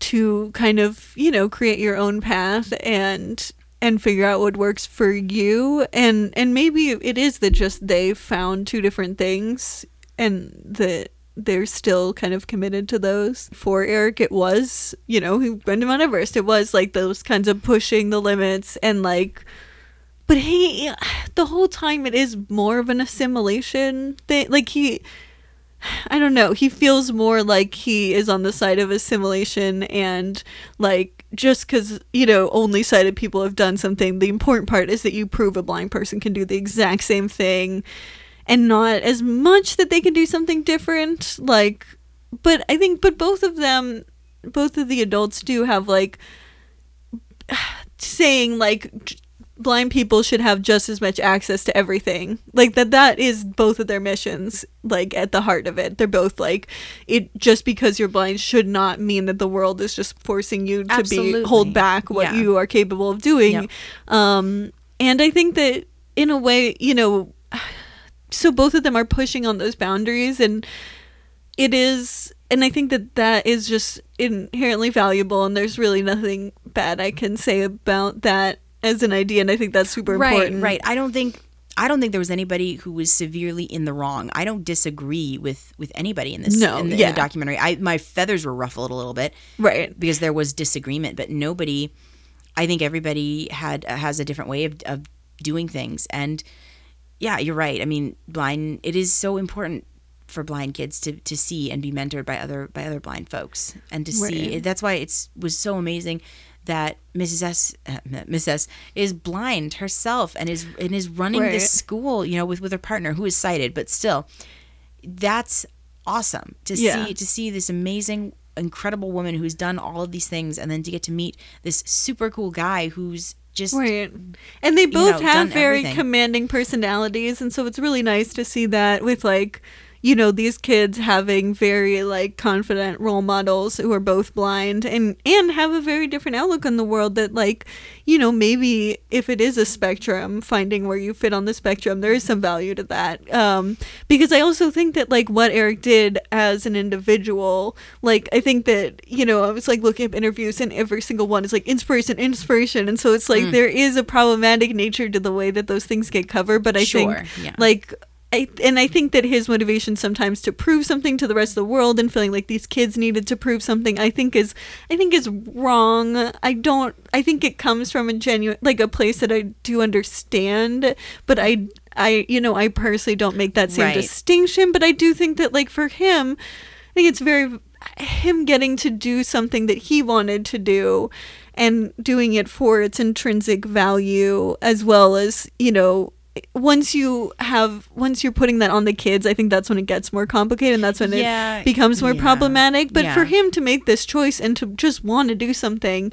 to kind of you know create your own path and and figure out what works for you and and maybe it is that just they found two different things and that they're still kind of committed to those for Erik it was you know he went to mount everest it was like those kinds of pushing the limits and like but he the whole time it is more of an assimilation thing like he I don't know. He feels more like he is on the side of assimilation and like just because, you know, only sighted people have done something, the important part is that you prove a blind person can do the exact same thing and not as much that they can do something different. Like, but I think, but both of them, both of the adults do have like saying like blind people should have just as much access to everything like that that is both of their missions like at the heart of it they're both like it just because you're blind should not mean that the world is just forcing you to Absolutely. be hold back what Yeah. you are capable of doing Yep. um and i think that in a way you know so both of them are pushing on those boundaries and it is and i think that that is just inherently valuable and there's really nothing bad i can say about that as an idea and i think that's super right, important right. I don't think I don't think there was anybody who was severely in the wrong. I don't disagree with with anybody in this No, in, the, in the documentary. I my feathers were ruffled a little bit. right because there was disagreement, but nobody. I think everybody had has a different way of of doing things, and yeah, you're right. I mean, blind. It is so important for blind kids to to see and be mentored by other by other blind folks, and to see. That's why it's was so amazing that Mrs. S, uh, Miss S, is blind herself and is and is running Right. this school, you know, with with her partner who is sighted, but still, that's awesome to Yeah. see to see this amazing incredible woman who's done all of these things and then to get to meet this super cool guy who's just Right. And they both know, have very everything. commanding personalities and so it's really nice to see that with like you know these kids having very like confident role models who are both blind and and have a very different outlook on the world that like you know maybe if it is a spectrum finding where you fit on the spectrum there is some value to that um because i also think that like what Erik did as an individual like i think that you know i was like looking up interviews and every single one is like inspiration inspiration and so it's like Mm. there is a problematic nature to the way that those things get covered but i Sure, think yeah. like I, and I think that his motivation sometimes to prove something to the rest of the world and feeling like these kids needed to prove something I think is I think is wrong. I don't I think it comes from a genuine like a place that I do understand, but I I you know, I personally don't make that same Right. distinction, but I do think that like for him I think it's very him getting to do something that he wanted to do and doing it for its intrinsic value as well as, you know, once you have once you're putting that on the kids, I think that's when it gets more complicated and that's when Yeah, it becomes more yeah, problematic. But for him to make this choice and to just want to do something,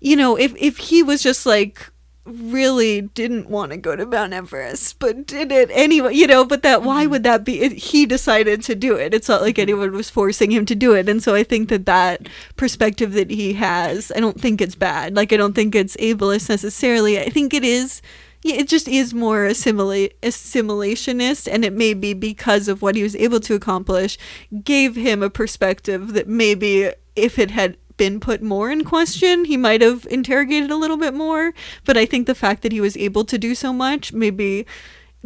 you know, if if he was just like really didn't want to go to Mount Everest, but did it anyway, you know, but that Mm-hmm. why would that be? It, he decided to do it. It's not like anyone was forcing him to do it. And so I think that that perspective that he has, I don't think it's bad. Like, I don't think it's ableist necessarily. I think it is, yeah, it just is more assimilate assimilationist, and it may be because of what he was able to accomplish, gave him a perspective that maybe if it had been put more in question, he might have interrogated a little bit more. But I think the fact that he was able to do so much, maybe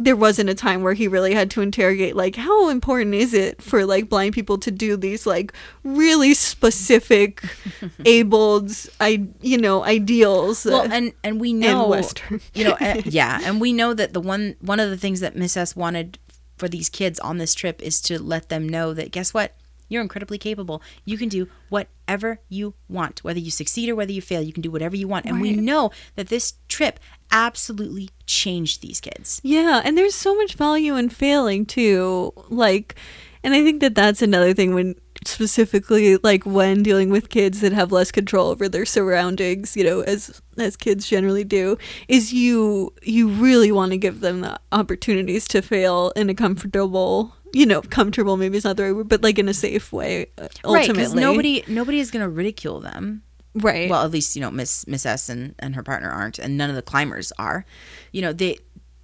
there wasn't a time where he really had to interrogate like how important is it for like blind people to do these like really specific abled i you know ideals well uh, and and we know Western. you know uh, yeah and we know that the one one of the things that miss s wanted for these kids on this trip is to let them know that guess what you're incredibly capable. You can do whatever you want whether you succeed or whether you fail. You can do whatever you want. And we know that this trip absolutely changed these kids. Yeah, and there's so much value in failing too. Like, and I think that that's another thing when specifically like when dealing with kids that have less control over their surroundings, you know, as as kids generally do, is you you really want to give them the opportunities to fail in a comfortable, you know, comfortable maybe it's not the right word, but like in a safe way. uh, right Ultimately, because nobody nobody is going to ridicule them right? well at least you know miss miss s and, and her partner aren't and none of the climbers are you know they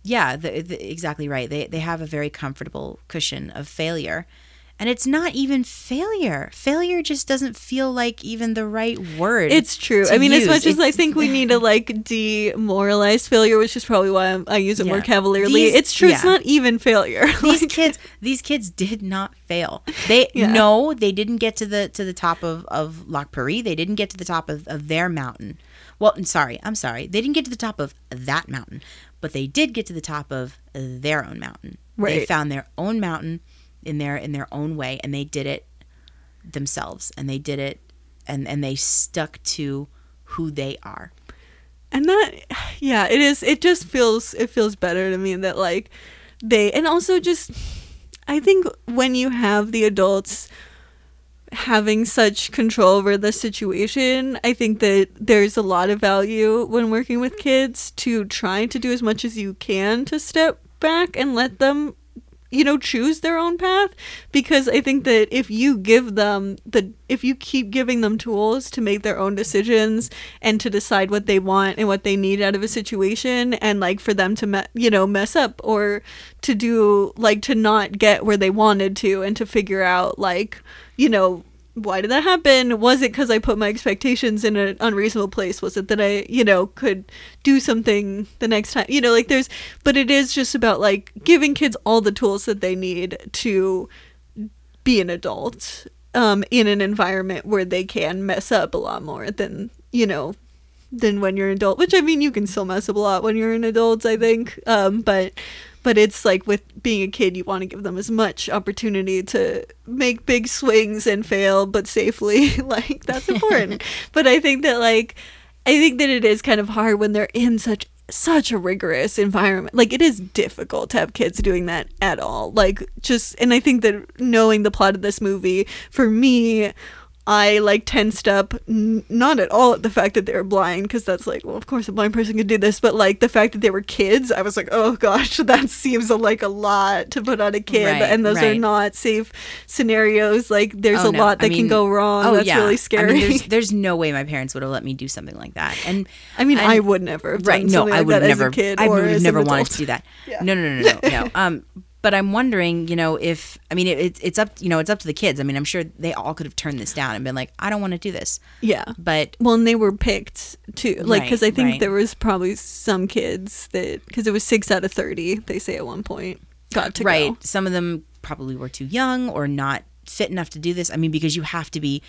yeah the, the, exactly right they they have a very comfortable cushion of failure and it's not even failure failure just doesn't feel like even the right word It's true. I mean, as use. much as I think we need to like demoralize failure, which is probably why I'm, I use it more cavalierly. These- it's true. It's not even failure. these Like, kids these kids did not fail they Yeah. no they didn't get to the to the top of of Lhakpa Ri. they didn't get to the top of, of their mountain well I'm sorry i'm sorry they didn't get to the top of that mountain but they did get to the top of their own mountain Right. they found their own mountain in their in their own way and they did it themselves and they did it and and they stuck to who they are and that, yeah, it is. It just feels. It feels better to me that like they, and also just, I think when you have the adults having such control over the situation, I think that there's a lot of value when working with kids to try to do as much as you can to step back and let them you know choose their own path because i think that if you give them the if you keep giving them tools to make their own decisions and to decide what they want and what they need out of a situation and like for them to me- you know mess up or to do like to not get where they wanted to and to figure out like you know why did that happen? Was it because I put my expectations in an unreasonable place? Was it that I, you know, could do something the next time? You know, like there's, but it is just about like giving kids all the tools that they need to be an adult um, in an environment where they can mess up a lot more than, you know, than when you're an adult, which I mean, you can still mess up a lot when you're an adult, I think. Um, but, but it's like with being a kid, you want to give them as much opportunity to make big swings and fail, but safely. like, that's important. but I think that, like, I think that it is kind of hard when they're in such such a rigorous environment. Like it is difficult to have kids doing that at all. Like just and I think that knowing the plot of this movie for me I like tensed up n- not at all at the fact that they were blind because that's like well of course a blind person could do this but like the fact that they were kids I was like oh gosh that seems like a lot to put on a kid Right, and those are not safe scenarios like there's Oh, a no. lot I that can go wrong Oh that's yeah, really I scary mean, there's, there's no way my parents would have let me do something like that. And I mean, and- I would never have right? No, I would that as never. a kid I would never an wanted to do that. Yeah. No, no, no, no, no, no. Um, but I'm wondering, you know, if I mean, it, it's it's up, you know, it's up to the kids. I mean, I'm sure they all could have turned this down and been like, I don't want to do this. Yeah. But Well, and they were picked too, like because I think right. there was probably some kids that because it was six out of thirty. They say at one point got to right, go. some of them probably were too young or not fit enough to do this. I mean, because you have to be,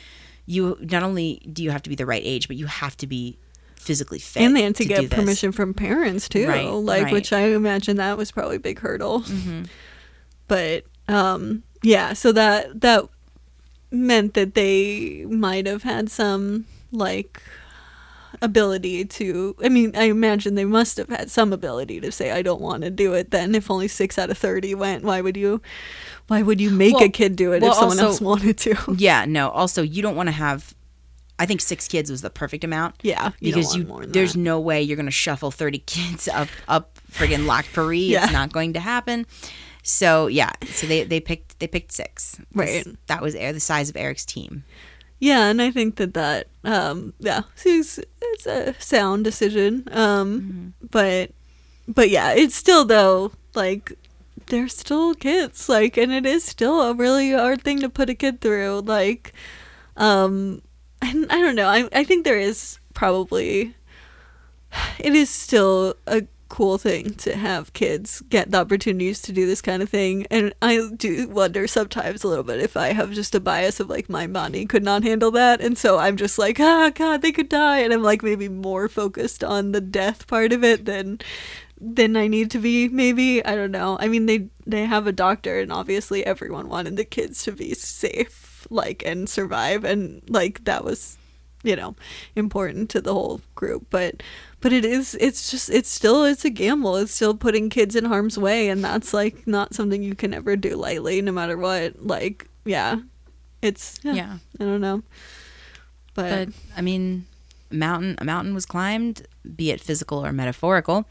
you not only do you have to be the right age, but you have to be physically fit, And they had to, do get permission from parents too, Right, like right. which I imagine that was probably a big hurdle. Mm-hmm. But um, yeah, so that that meant that they might have had some like ability to i mean i imagine they must have had some ability to say i don't want to do it then if only six out of 30 went why would you why would you make a kid do it well, if someone also- else wanted to Yeah, no. Also, you don't want to have. I think six kids was the perfect amount. yeah you because you, there's that. no way you're gonna shuffle 30 kids up up friggin' Lhakpa Ri. Yeah. It's not going to happen. So yeah, so they they picked they picked six. Right. That was the size of Erik's team. yeah and i think that that um yeah seems it's a sound decision um Mm-hmm. but but yeah, it's still though like they're still kids, like, and it is still a really hard thing to put a kid through, like, um, and I don't know. I I think there is probably it is still a cool thing to have kids get the opportunities to do this kind of thing. And i do wonder sometimes a little bit if i have just a bias of like my body could not handle that. And so i'm just like ah god they could die. And i'm like maybe more focused on the death part of it than than i need to be maybe. I don't know. I mean they they have a doctor and obviously everyone wanted the kids to be safe like and survive. And like that was you know important to the whole group. But but it is it's just it's still it's a gamble. It's still putting kids in harm's way. And that's like not something you can ever do lightly no matter what. Like yeah it's yeah, Yeah. i don't know. But, But I mean, mountain a mountain was climbed, be it physical or metaphorical,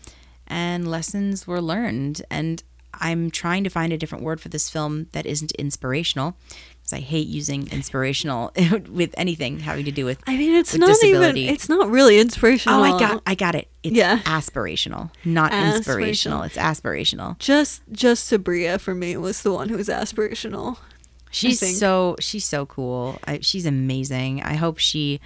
and lessons were learned. And I'm trying to find a different word for this film that isn't inspirational, I hate using inspirational with anything having to do with. i mean it's not disability. even it's not really inspirational Oh, I got, I got it. It's Yeah. aspirational, not inspirational. It's aspirational. just just Sabriye for me was the one who was aspirational She's so she's so cool. I, she's amazing. I hope she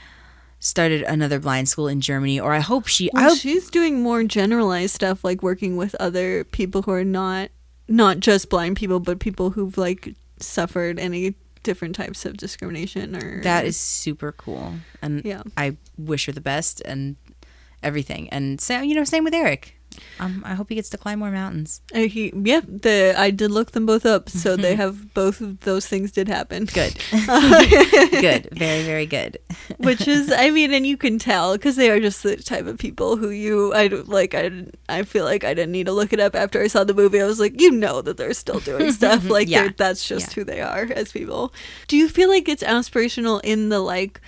started another blind school in Germany, or I hope she. I hope she's doing more generalized stuff, like working with other people who are not not just blind people, but people who've like suffered any different types of discrimination or that is super cool, and Yeah. I wish her the best and everything. And so you know, same with Erik. Um, I hope he gets to climb more mountains. Uh, he, yeah, the I did look them both up, so they have both of those things did happen. Good, good, very very good. Which is, I mean, and you can tell because they are just the type of people who you, I don't- like, I, I feel like I didn't need to look it up after I saw the movie. I was like, you know that they're still doing stuff, like Yeah. that's just Yeah. who they are as people. Do you feel like it's aspirational in the like,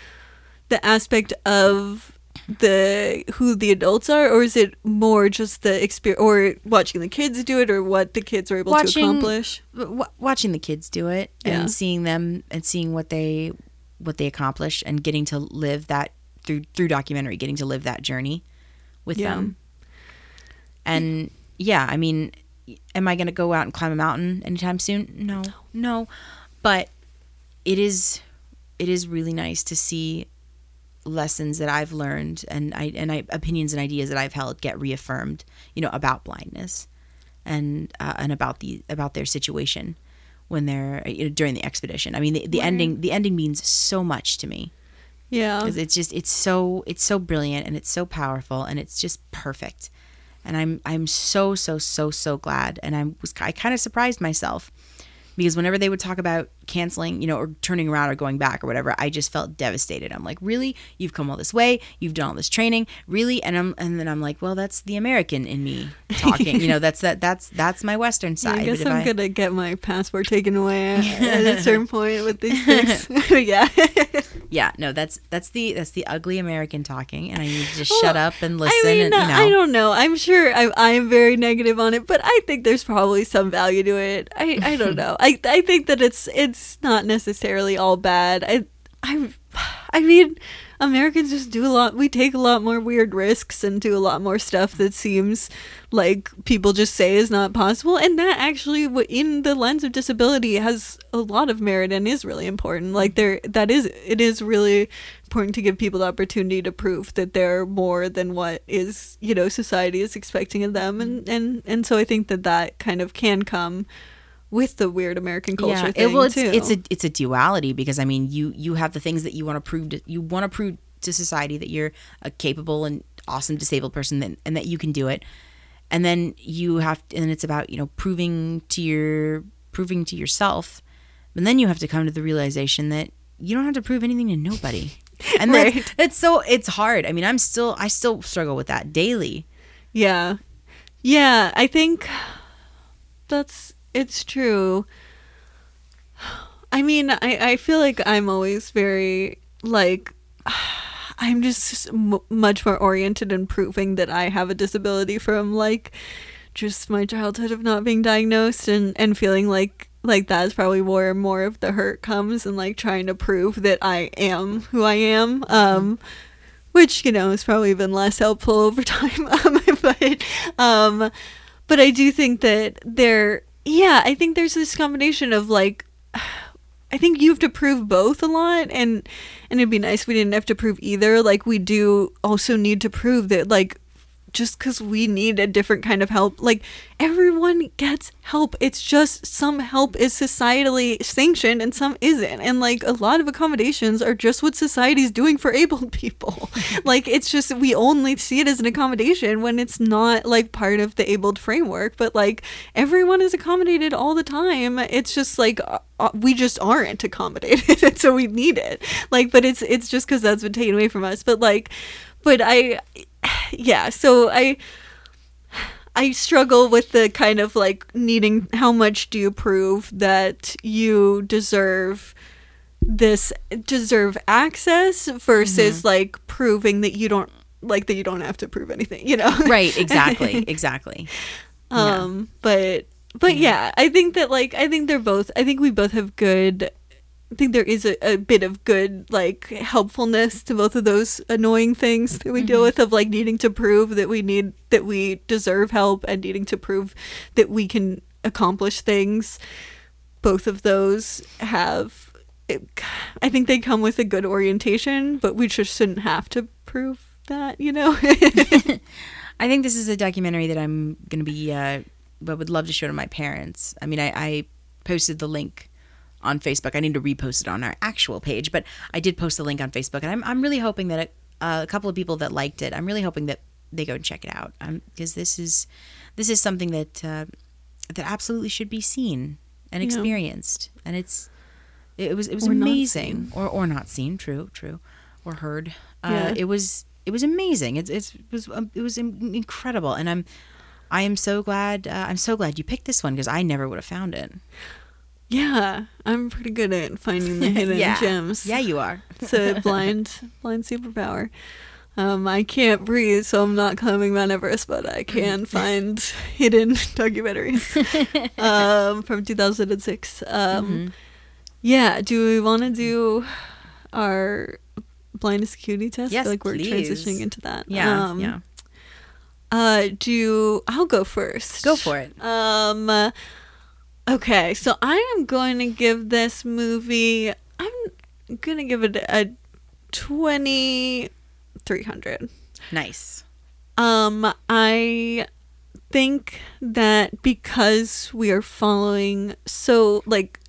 the aspect of the who the adults are, or is it more just the experience, or watching the kids do it, or what the kids are able to accomplish? w- watching the kids do it Yeah. and seeing them and seeing what they what they accomplish and getting to live that through through documentary getting to live that journey with Yeah. them and yeah i mean am i going to go out and climb a mountain anytime soon no no but it is it is really nice to see lessons that I've learned and I and I opinions and ideas that I've held get reaffirmed, you know, about blindness and uh, and about the about their situation when they're you know, during the expedition. I mean, the, the ending the ending means so much to me. Yeah, because it's just it's so it's so brilliant and it's so powerful and it's just perfect. And I'm I'm so so so so glad and I was I kind of surprised myself because whenever they would talk about canceling, you know, or turning around or going back or whatever, I just felt devastated. I'm like, "Really? You've come all this way, you've done all this training, really?" And I'm and then I'm like, "Well, that's the American in me talking. you know, that's that that's that's my western side." I guess I'm gonna get my passport taken away at a certain point with these things. yeah. Yeah, no, that's that's the that's the ugly American talking, and I need to just shut up and listen. I mean, and, you know, I don't know. I'm sure I, I am very negative on it, but I think there's probably some value to it. I, I don't know. I, I think that it's it's not necessarily all bad. I I I mean, Americans just do a lot. We take a lot more weird risks and do a lot more stuff that seems like people just say is not possible, and that actually, in the lens of disability, has a lot of merit and is really important. Like there, that is it is really important to give people the opportunity to prove that they're more than what is you know society is expecting of them, and and and so I think that that kind of can come with the weird American culture yeah, thing it, well, it's too. it's a it's a duality because I mean, you you have the things that you want to prove to you want to prove to society that you're a capable and awesome disabled person that, and that you can do it, and then you have and it's about you know proving to your proving to yourself, and then you have to come to the realization that you don't have to prove anything to nobody. And Right. that's, it's so it's hard. I mean, I'm still I still struggle with that daily. Yeah. Yeah, I think that's it's true. I mean, I I feel like I'm always very like I'm just m- much more oriented in proving that I have a disability from like just my childhood of not being diagnosed and and feeling like like that's probably where more of the hurt comes and like trying to prove that I am who I am um which you know has probably been less helpful over time but um but I do think that there yeah, I think there's this combination of like I think you have to prove both a lot and and it'd be nice if we didn't have to prove either. Like we do also need to prove that like just because we need a different kind of help. Like everyone gets help. It's just some help is societally sanctioned and some isn't. And like a lot of accommodations are just what society's doing for able people. like it's just we only see it as an accommodation when it's not like part of the abled framework. But like everyone is accommodated all the time. It's just like uh, uh, we just aren't accommodated, so we need it. Like, but it's it's just because that's been taken away from us. But like, but I yeah so i i struggle with the kind of like needing how much do you prove that you deserve this deserve access versus like proving that you don't like that you don't have to prove anything you know? Right exactly exactly. Yeah. um but but yeah i think that like i think they're both i think we both have good i think there is a, a bit of good like helpfulness to both of those annoying things that we deal with of like needing to prove that we need that we deserve help and needing to prove that we can accomplish things. Both of those have it, i think they come with a good orientation but we just shouldn't have to prove that you know? I think this is a documentary that I'm going to be, uh, but would love to show to my parents. I mean, I, I posted the link on Facebook. I need to repost it on our actual page, but I did post the link on Facebook, and I'm, I'm really hoping that a, a couple of people that liked it, I'm really hoping that they go and check it out, because this is this is something that uh, that absolutely should be seen and Yeah. experienced, and it's it was it was Or amazing, or or not seen, true, true, or heard. Uh, Yeah. It was it was amazing. It's it's it was um, it was incredible, and I'm I am so glad uh, I'm so glad you picked this one because I never would have found it. Yeah i'm pretty good at finding the hidden yeah, gems yeah, you are. it's a blind blind superpower. Um, I can't breathe, so I'm not climbing Mount Everest, but I can find hidden documentaries um, from 2006. Um, Yeah, do we want to do our blindness acuity test? I Yes, feel like we're please. transitioning into that. Yeah, Um, yeah. Uh, do I'll go first. Go for it. Um, okay, so I am going to give this movie. I'm gonna give it a twenty three hundred. Nice. Um, I think that because we are following so like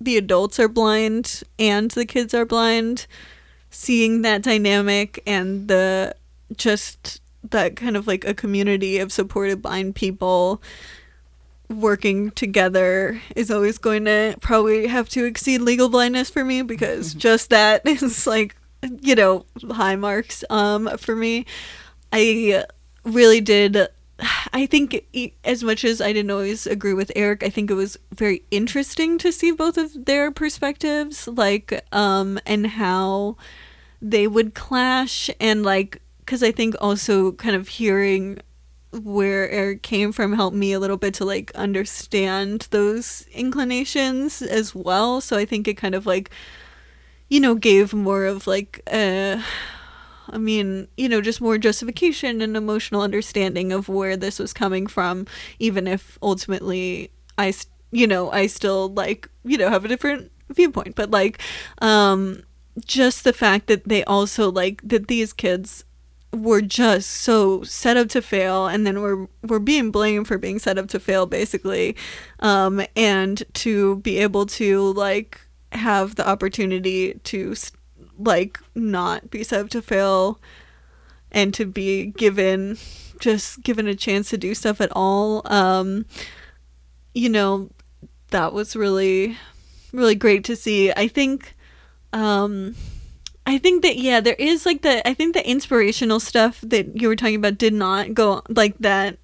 the adults are blind and the kids are blind, seeing that dynamic and the just that kind of like a community of supported blind people working together is always going to probably have to exceed legal blindness for me because just that is like you know high marks um for me. I really did i think as much as i didn't always agree with Erik i think it was very interesting to see both of their perspectives like um and how they would clash and like because i think also kind of hearing where Erik came from helped me a little bit to like understand those inclinations as well. So I think it kind of like, you know, gave more of like, uh, I mean, you know, just more justification and emotional understanding of where this was coming from, even if ultimately I, you know, I still like, you know, have a different viewpoint. But like, um, just the fact that they also like that these kids were just so set up to fail and then we're we're being blamed for being set up to fail basically um and to be able to like have the opportunity to like not be set up to fail and to be given just given a chance to do stuff at all um you know that was really really great to see. I think um I think that yeah, there is like the I think the inspirational stuff that you were talking about did not go like that.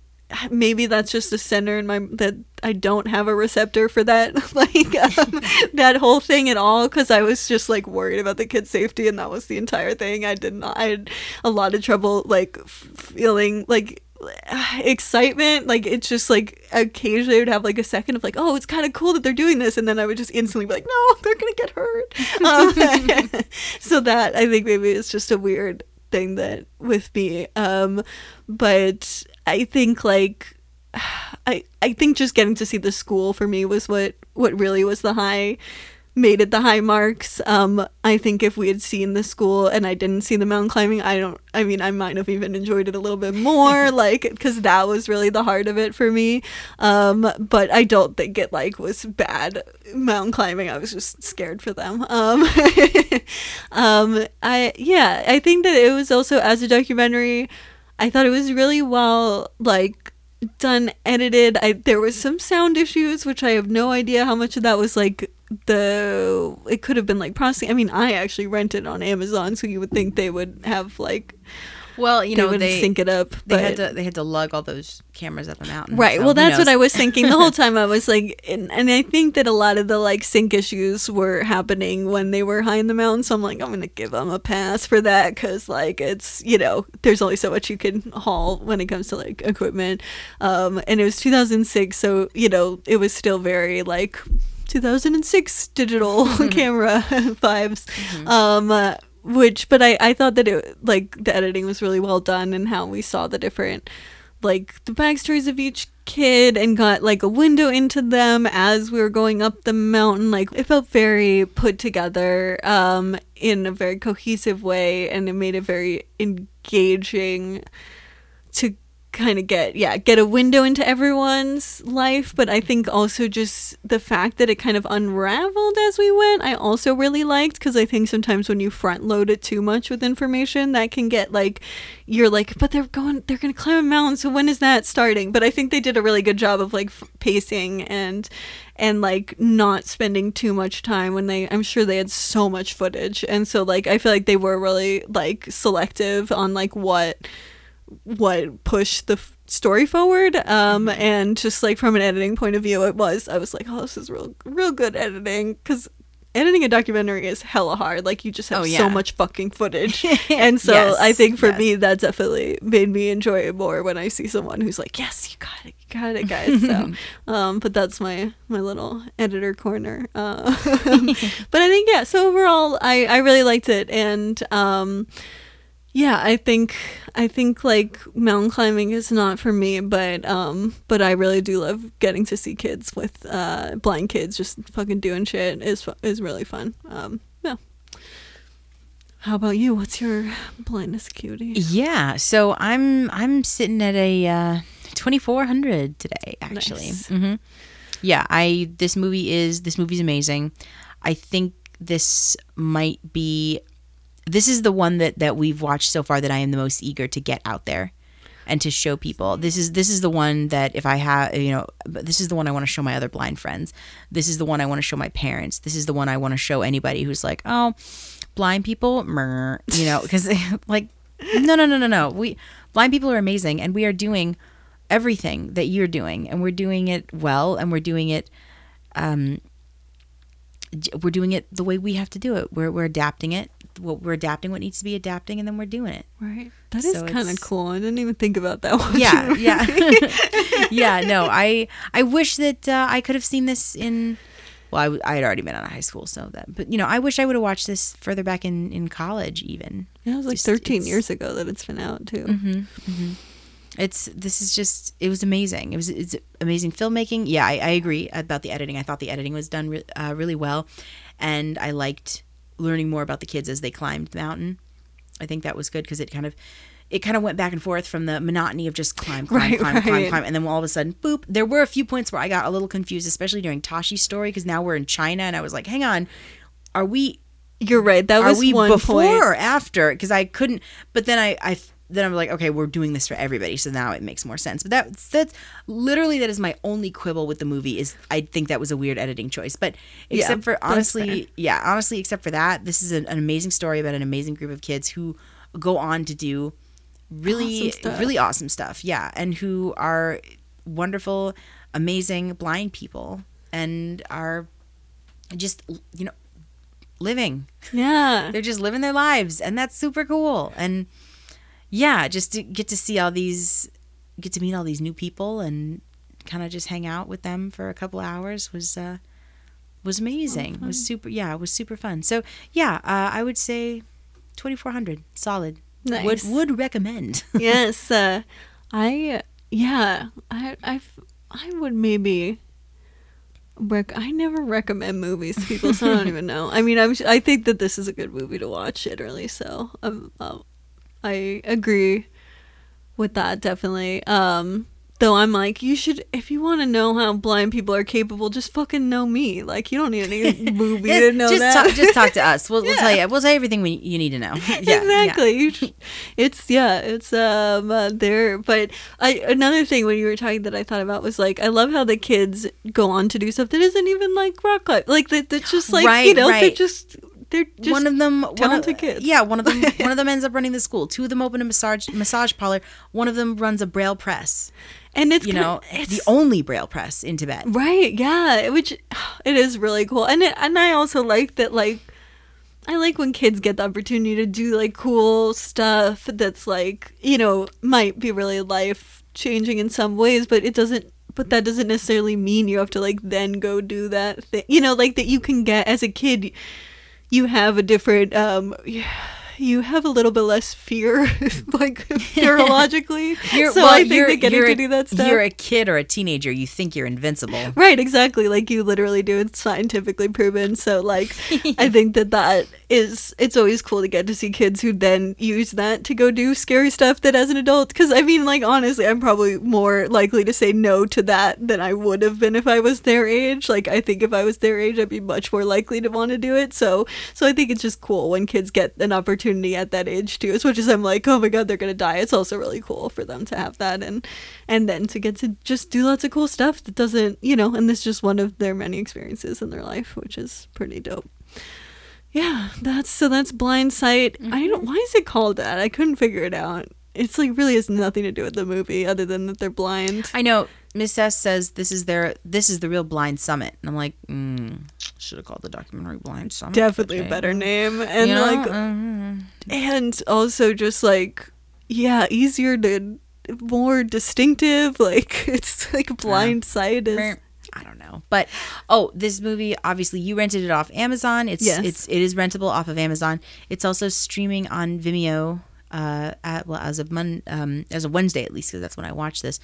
Maybe that's just a center in my that I don't have a receptor for that like um, that whole thing at all because I was just like worried about the kids' safety and that was the entire thing. I did not. I had a lot of trouble like feeling like excitement like it's just like occasionally I would have like a second of like oh it's kind of cool that they're doing this and then I would just instantly be like no they're gonna get hurt. Um, so that I think maybe it's just a weird thing that with me um but I think like I I think just getting to see the school for me was what what really was the high made it the high marks. Um I think if we had seen the school and I didn't see the mountain climbing, I don't I mean I might have even enjoyed it a little bit more like cuz that was really the heart of it for me. Um but I don't think it like was bad mountain climbing. I was just scared for them. Um um I yeah, I think that it was also as a documentary I thought it was really well like done edited. I there was some sound issues which I have no idea how much of that was like the it could have been like processing. I mean, I actually rented on Amazon, so you would think they would have like Well, you they know, would they sync it up. they had to they had to lug all those cameras up a mountain. Right. so well, that's what? I was thinking the whole time. I was like, and, and I think that a lot of the like sync issues were happening when they were high in the mountain. So I'm like, I'm gonna give them a pass for that because like it's you know there's only so much you can haul when it comes to like equipment. Um, and it was 2006, so you know it was still very like 2006 digital camera vibes. Um, uh, which, but I I thought that it like the editing was really well done and how we saw the different like the backstories of each kid and got like a window into them as we were going up the mountain. Like it felt very put together um in a very cohesive way and it made it very engaging to kind of get yeah get a window into everyone's life but i think also just the fact that it kind of unraveled as we went i also really liked because i think sometimes when you front load it too much with information that can get like you're like but they're going they're going to climb a mountain so when is that starting? But i think they did a really good job of like f- pacing and and like not spending too much time when they i'm sure they had so much footage and so like i feel like they were really like selective on like what what pushed the f- story forward um and just like from an editing point of view it was i was like oh this is real real good editing because editing a documentary is hella hard like you just have Oh, so much fucking footage. And so Yes, i think for yes. me that definitely made me enjoy it more when i see someone who's like yes you got it you got it guys so um but that's my my little editor corner uh, but i think yeah so overall i i really liked it and um yeah, I think I think like mountain climbing is not for me, but um but I really do love getting to see kids with uh blind kids just fucking doing shit is is really fun. Um yeah. How about you? What's your blindness acuity? Yeah, so I'm I'm sitting at a uh, 2400 today actually. Nice. hmm Yeah, I this movie is this movie's amazing. I think this might be this is the one that that we've watched so far that I am the most eager to get out there and to show people. This is this is the one that if I have, you know, this is the one I want to show my other blind friends. This is the one I want to show my parents. This is the one I want to show anybody who's like, "Oh, blind people, meh," you know, because like no, no, no, no, no. We blind people are amazing and we are doing everything that you're doing and we're doing it well and we're doing it um we're doing it the way we have to do it. We're we're adapting it. What we're adapting what needs to be adapting and then we're doing it. Right. That is So kind of cool. I didn't even think about that one. yeah yeah yeah no i i wish that uh, i could have seen this in well I had already been out of high school so that but you know i wish i would have watched this further back in in college even Yeah, it was like Just- 13 years ago that it's been out too. it's this is just it was amazing it was it's amazing filmmaking yeah i, I agree about the editing i thought the editing was done re- uh, really well and i liked learning more about the kids as they climbed the mountain i think that was good because it kind of it kind of went back and forth from the monotony of just climb, climb, Right, climb, climb, right. climb, and then all of a sudden, boop. There were a few points where I got a little confused, especially during Tashi's story, because now we're in China, and I was like, "Hang on, are we You're right. That was we one before point. or after because i couldn't but then I, I then i'm like okay we're doing this for everybody. So now it makes more sense. But that's that's literally that is my only quibble with the movie is i think that was a weird editing choice. But Yeah, except for honestly yeah honestly except for that this is an, an amazing story about an amazing group of kids who go on to do really Awesome really awesome stuff. Yeah and who are wonderful amazing blind people and are just you know living. Yeah. they're just living their lives and that's super cool. And yeah just to get to see all these get to meet all these new people and kind of just hang out with them for a couple hours was uh was amazing was super yeah it was super fun so yeah uh, i would say 2400 solid Nice. would would recommend yes, uh, I yeah, I I I would maybe. Rec- I never recommend movies to people, so I don't even know. I mean, I'm, I think that this is a good movie to watch, generally. So um, uh, I agree with that definitely. Um, though I'm like, you should if you want to know how blind people are capable, just fucking know me. Like you don't need any movie to know just that. Talk, just talk to us. We'll, we'll tell you. We'll tell you everything we, you need to know. Yeah, yeah. exactly. You sh- It's yeah, it's um uh, there. But I another thing when you were talking that I thought about was like I love how the kids go on to do stuff that isn't even like rock climbing. Like that that's just like you Right, know they're just they're just one of them, one of, kids. yeah, one of them, one of them ends up running the school. Two of them open a massage massage parlor. One of them runs a braille press. and it's You kinda- know, it's the only braille press in Tibet. Right, yeah, which it is really cool. And it, and I also like that like I like when kids get the opportunity to do like cool stuff that's like, you know, might be really life changing in some ways, but it doesn't but that doesn't necessarily mean you have to like then go do that thing. You know, like that you can get as a kid you have a different um you have a little bit less fear like neurologically. You're, so well, I think that getting to a- do that stuff You're a kid or a teenager. You think you're invincible. Right, exactly. Like you literally do. It's scientifically proven. So, like, I think that that is. It's always cool to get to see kids who then use that to go do scary stuff that as an adult. Because I mean, like, honestly, I'm probably more likely to say no to that than I would have been if I was their age. Like, I think if I was their age, I'd be much more likely to want to do it. So, so I think it's just cool when kids get an opportunity at that age too. As much as I'm like, oh my god, they're gonna die. It's also really cool for them to have that and and then to get to just do lots of cool stuff that doesn't, you know, and this is just one of their many experiences in their life, which is pretty dope. Yeah, that's so that's blind sight. I don't mm-hmm. why is it called that? I couldn't figure it out. It's like really has nothing to do with the movie other than that they're blind. I know. Miss S says this is their this is the real blind summit, and I'm like, mm, should have called the documentary Blind Summit. Definitely a better name. And You know? like Mhm. and also just like yeah, easier to more distinctive. Like it's like blind sight is I don't know, but oh, this movie obviously you rented it off Amazon. It's Yes. it's it is rentable off of Amazon. It's also streaming on Vimeo. Uh, at, well, as of Mon, um, as of Wednesday at least, because that's when I watched this.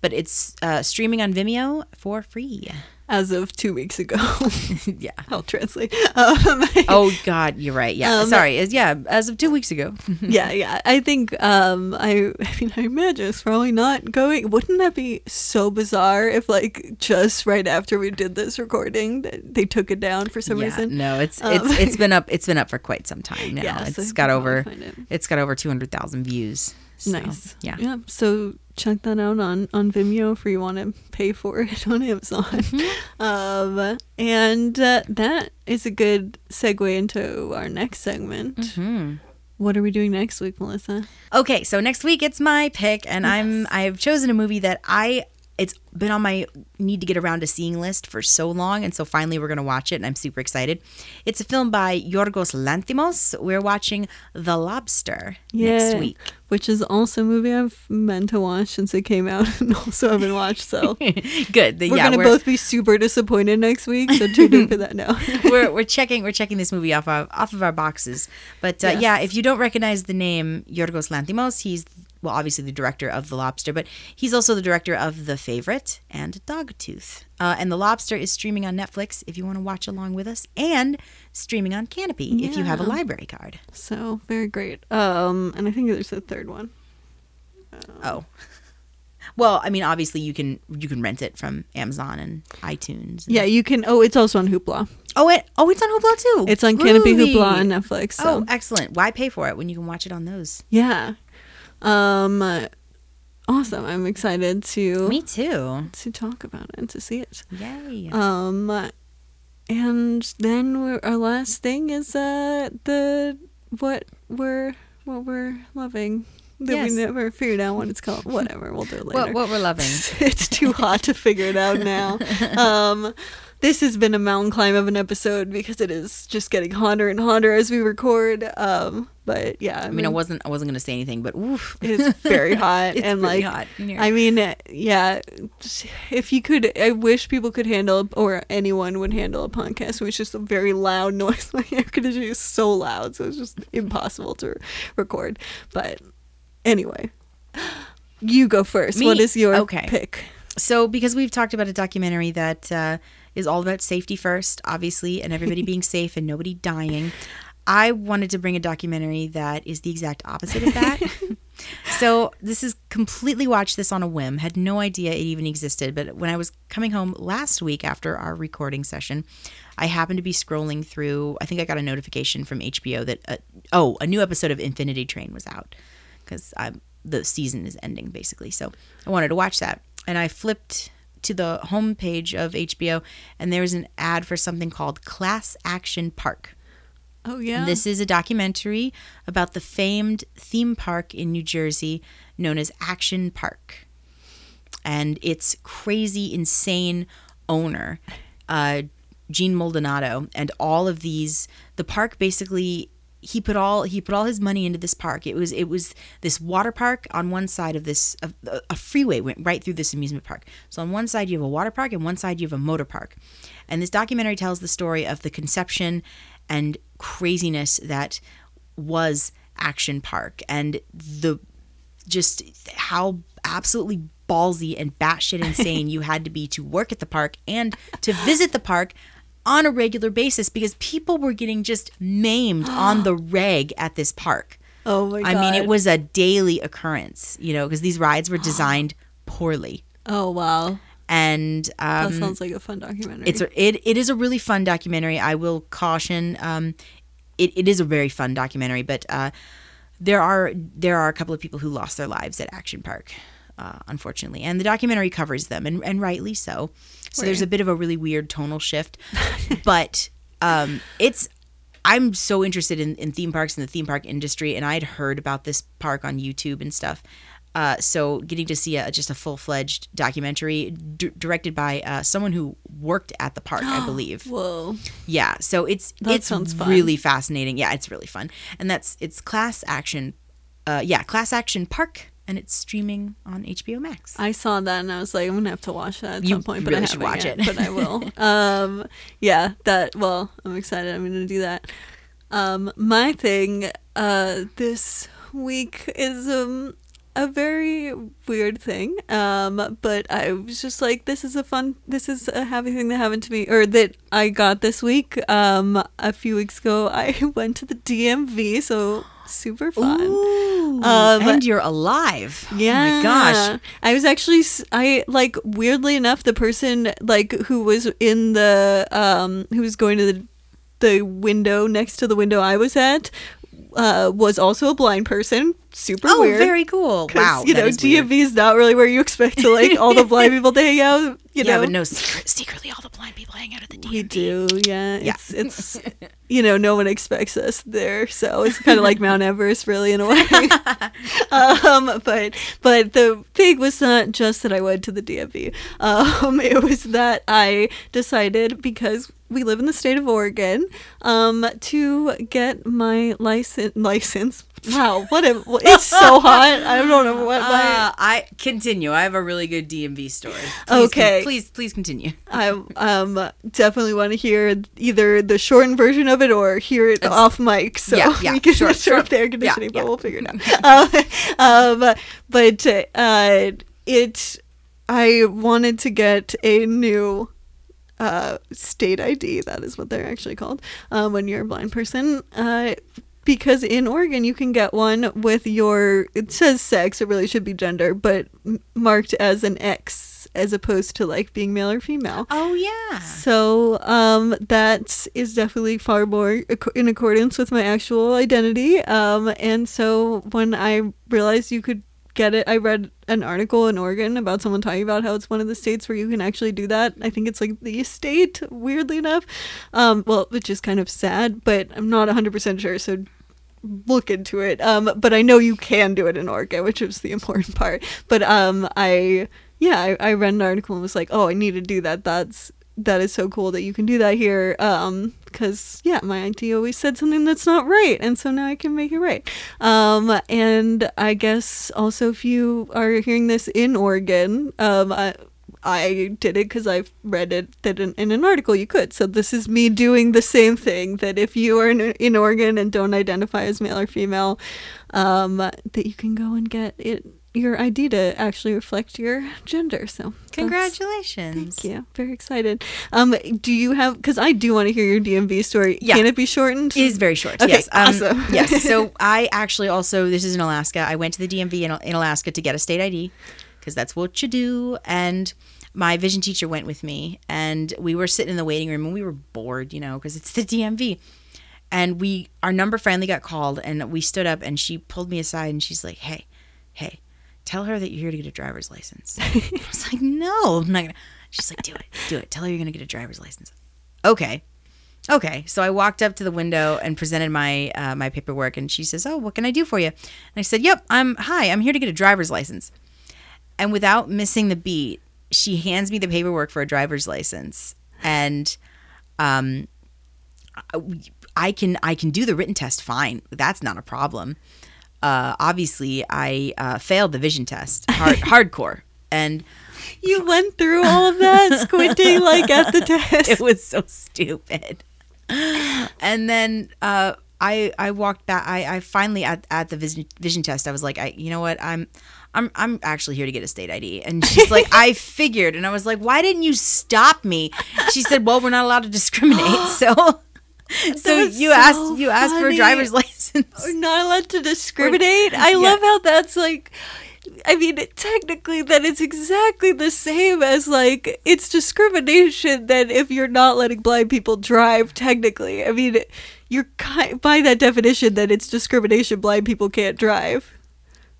But it's uh, streaming on Vimeo for free. As of two weeks ago. yeah. I'll translate. Um, Oh God, you're right. Yeah. Um, Sorry. It's- Yeah, as of two weeks ago. yeah, yeah. I think um I I mean I imagine it's probably not going wouldn't that be so bizarre if like just right after we did this recording that they took it down for some yeah, reason? no, it's Um, it's it's been up it's been up for quite some time now. Yeah, it's got over it. it's got over two hundred thousand views. So, nice. Yeah. Yeah. So check that out on on Vimeo if you want to pay for it on Amazon. Mm-hmm. Um and uh, that is a good segue into our next segment. Mm-hmm. What are we doing next week, Melissa? Okay, so next week it's my pick, and I'm I've chosen a movie that I it's been on my need to get around to seeing list for so long, and so finally we're gonna watch it, and I'm super excited. It's a film by Yorgos Lanthimos. We're watching The Lobster next week. Which is also a movie I've meant to watch since it came out and also haven't watched. So Good. The- we're yeah, gonna we're, both be super disappointed next week. So tune in for that now. we're we're checking we're checking this movie off of off of our boxes. But uh, Yes. yeah, if you don't recognize the name Yorgos Lanthimos, he's well obviously the director of The Lobster, but he's also the director of The Favorite and Dogtooth. Uh, and The Lobster is streaming on Netflix if you want to watch along with us, and streaming on Kanopy if you have a library card. so very great. Um, and I think there's a third one. Oh. Well, I mean, obviously you can you can rent it from Amazon and iTunes. and- Yeah, you can. Oh, it's also on Hoopla. Oh, it oh it's on Hoopla too. It's on Kanopy Hoopla on Netflix. So. Oh, excellent! Why pay for it when you can watch it on those? Yeah. Um awesome. I'm excited to Me too. to talk about it and to see it. Yay! Um and then our last thing is uh the what we're what we're loving that Yes. we never figured out what it's called. Whatever, we'll do it later. what what we're loving. it's too hot to figure it out now. Um, this has been a mountain climb of an episode because it is just getting hotter and hotter as we record. Um, but yeah, I, I mean, I wasn't I wasn't gonna say anything, but oof. it is very hot It's and really like hot. I mean, yeah. If you could, I wish people could handle, or anyone would handle a podcast with just a very loud noise. My air conditioning is so loud, so it's just impossible to record. But anyway, you go first. Me? What is your Okay. pick? So, because we've talked about a documentary that uh, is all about safety first, obviously, and everybody being safe and nobody dying, I wanted to bring a documentary that is the exact opposite of that. so, this is completely watched this on a whim, had no idea it even existed. But when I was coming home last week after our recording session, I happened to be scrolling through. I think I got a notification from HBO that, uh, oh, a new episode of Infinity Train was out because the season is ending basically. So I wanted to watch that, and I flipped to the homepage of HBO, and there was an ad for something called Class Action Park. Oh yeah. And this is a documentary about the famed theme park in New Jersey known as Action Park. And its crazy, insane owner, uh, Gene Maldonado, and all of these, the park basically he put all he put all his money into this park. It was it was this water park on one side of this a, a freeway went right through this amusement park. So on one side you have a water park and one side you have a motor park. And this documentary tells the story of the conception and craziness that was Action Park and the just how absolutely ballsy and batshit insane you had to be to work at the park and to visit the park on a regular basis because people were getting just maimed on the reg at this park. oh my god. I mean, it was a daily occurrence, you know, because these rides were designed poorly. Oh wow. And That um, sounds like a fun documentary. it's a, it it is a really fun documentary. I will caution, um, it, it is a very fun documentary, but uh, there are there are a couple of people who lost their lives at Action Park, uh, unfortunately, and the documentary covers them, and, and rightly so. So there's a bit of a really weird tonal shift, but um, it's. I'm so interested in, in theme parks and the theme park industry, and I had heard about this park on YouTube and stuff. Uh, so getting to see a, just a full fledged documentary d- directed by uh, someone who worked at the park, I believe. Whoa. Yeah, so it's That it's sounds fun. really fascinating. Yeah, it's really fun, and that's it's Class Action. Uh, yeah, Class Action Park, and it's streaming on HBO Max. I saw that and I was like, I'm gonna have to watch that at You some point. But really I should haven't watch yet, it. But I will. um, yeah, that. Well, I'm excited. I'm gonna do that. Um, my thing uh, this week is um a very weird thing. Um, but I was just like, this is a fun. This is a happy thing that happened to me, or that I got this week. Um, a few weeks ago, I went to the DMV, so super fun. Ooh, Um, and you're alive. Yeah. Oh my gosh. I was actually I like weirdly enough the person like who was in the um who was going to the the window next to the window I was at uh was also a blind person. Super Oh, weird. very cool. Wow. You know. DMV is not really where you expect to like all the blind people to hang out. You yeah, know, but no, secret, secretly, all the blind people hang out at the DMV. we do, yeah. Yeah. It's it's you know, no one expects us there, so it's kind of like Mount Everest, really, in a way. um, but but the thing was not just that I went to the DMV. Um, it was that I decided because we live in the state of Oregon, um, to get my license license. Wow, what a it's so hot. I don't know what my Uh, I continue. I have a really good DMV story. Please con- Okay. please, please continue. I um definitely want to hear either the shortened version of it or hear it off mic, so Yeah, yeah, we can sure, up the air conditioning. Yeah, but yeah. we'll figure it out. um, but uh, it, I wanted to get a new uh, state ID. That is what they're actually called um, when you're a blind person. Uh, because in Oregon you can get one with your it says sex it really should be gender but marked as an X as opposed to like being male or female. Oh yeah. So um, that is definitely far more in accordance with my actual identity. Um, and so when I realized you could get it, I read an article in Oregon about someone talking about how it's one of the states where you can actually do that. I think it's like the state, weirdly enough. Um, well, which is kind of sad, but I'm not 100% sure. So look into it. Um, but I know you can do it in Oregon, which is the important part. But um, I yeah, I, I read an article and was like, oh, I need to do that. That's that is so cool that you can do that here. Um, because yeah, my IT always said something that's not right, and so now I can make it right. Um, and I guess also if you are hearing this in Oregon, um, I. I did it because I've read it that in, in an article you could. So this is me doing the same thing. That if you are in, in Oregon and don't identify as male or female, um, that you can go and get it your ID to actually reflect your gender. So Congratulations. Thank you. Very excited. Um, do you have? Because I do want to hear your DMV story. Yeah. Can it be shortened? It is very short. Okay, yes. Um, awesome. yes. So I actually also this is in Alaska. I went to the DMV in, in Alaska to get a state ID because that's what you do. And my vision teacher went with me, and we were sitting in the waiting room, and we were bored, you know, because it's the DMV. And we our number finally got called, and we stood up, and she pulled me aside, and she's like, "Hey, hey." Tell her that you're here to get a driver's license. I was like, no, I'm not gonna. She's like, do it, do it. Tell her you're gonna get a driver's license. Okay, okay so i walked up to the window and presented my uh, my paperwork and she says oh what can i do for you and i said yep i'm hi i'm here to get a driver's license and without missing the beat she hands me the paperwork for a driver's license and um i can i can do the written test fine that's not a problem uh obviously i uh, failed the vision test hard hardcore and you went through all of that squinting like at the test. it was so stupid. And then uh, I I walked back. I, I finally at, at the vision, vision test. I was like, I you know what I'm. I'm I'm actually here to get a state ID. And she's like, I figured. And I was like, why didn't you stop me? She said, well, we're not allowed to discriminate. So so you so asked you asked for a driver's license. We're not allowed to discriminate. I Yeah. love how that's like. I mean, technically, that is exactly the same as like it's discrimination. Then if you're not letting blind people drive, technically, I mean, you're by that definition that it's discrimination. Blind people can't drive.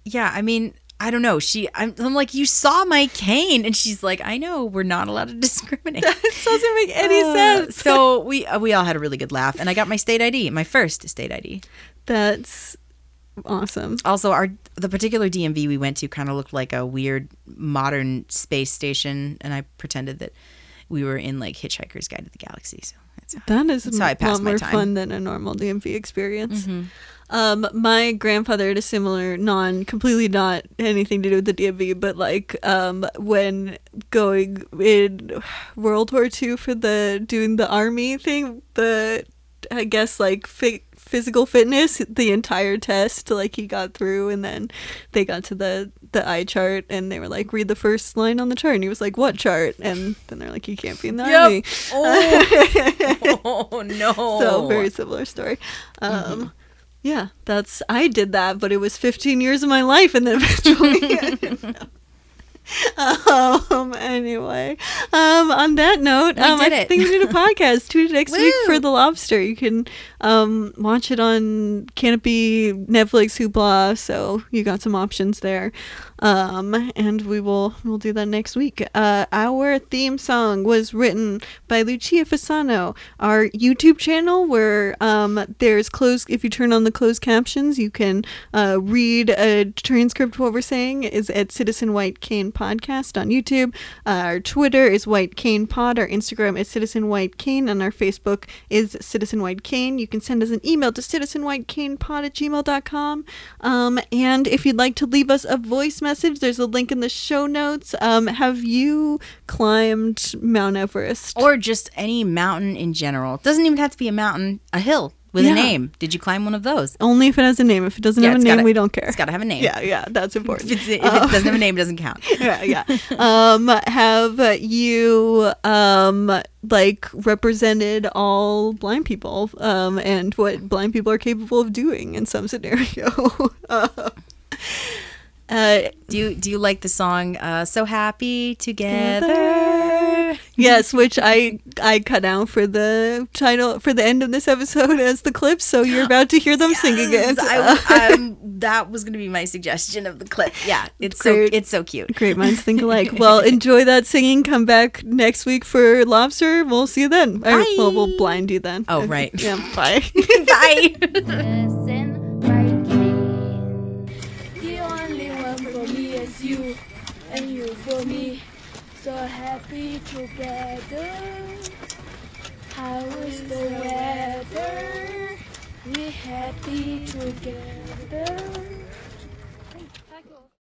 Yeah, I mean, I don't know. She I'm, I'm like, you saw my cane. And she's like, I know, we're not allowed to discriminate. It doesn't make any Uh, sense. So we uh, we all had a really good laugh, and I got my state ID, my first state ID. That's awesome. Also, our the particular DMV we went to kind of looked like a weird modern space station, and I pretended that we were in like Hitchhiker's Guide to the Galaxy. So that's That is That's a how I pass more fun than a normal DMV experience. Mm-hmm. Um, my grandfather had a similar, non, completely not anything to do with the DMV, but like um, when going in World War II for the doing the army thing, the I guess like fi- physical fitness, the entire test, like he got through, and then they got to the the eye chart, and they were like, read the first line on the chart, and he was like, what chart? And then they're like, you can't be in the army. Oh, oh no! So very similar story. Um, Yeah, that's I did that, but it was 15 years of my life, and then eventually. um. Anyway, um. On that note, um, I it. think we did a podcast. Tune in next week for the lobster. You can um watch it on Kanopy, Netflix, Hoopla. So you got some options there. Um, and we will we'll do that next week. Uh, our theme song was written by Lucia Fasano. Our YouTube channel, where um, there's closed. If you turn on the closed captions, you can uh, read a transcript of what we're saying. Is at Citizen White Cane Podcast on YouTube. Uh, our Twitter is White Cane Pod. Our Instagram is Citizen White Cane, and our Facebook is Citizen White Cane. You can send us an email to citizenwhitecanepod at gmail.com. Um, and if you'd like to leave us a voice message, there's a link in the show notes. Um, have you climbed Mount Everest? or just any mountain in general. It doesn't even have to be a mountain, a hill with Yeah. a name. Did you climb one of those? Only if it has a name. If it doesn't Yeah, have a name, gotta- we don't care. It's got to have a name. yeah, yeah, that's important. If, it doesn't have a name, it doesn't count. yeah, yeah. Um, have you um like represented all blind people um and what blind people are capable of doing in some scenario? uh, uh, Do you do you like the song uh, "So Happy Together"? yes, which I I cut out for the title for the end of this episode as the clip, so you're about to hear them singing it. I, um, that was going to be my suggestion of the clip. Yeah, it's so it's so cute. Great minds think alike. Well, enjoy that singing. Come back next week for lobster. We'll see you then. Or, well, we'll blind you then. Oh, right. Yeah. Bye. Bye. Together. How is the weather? We're happy together.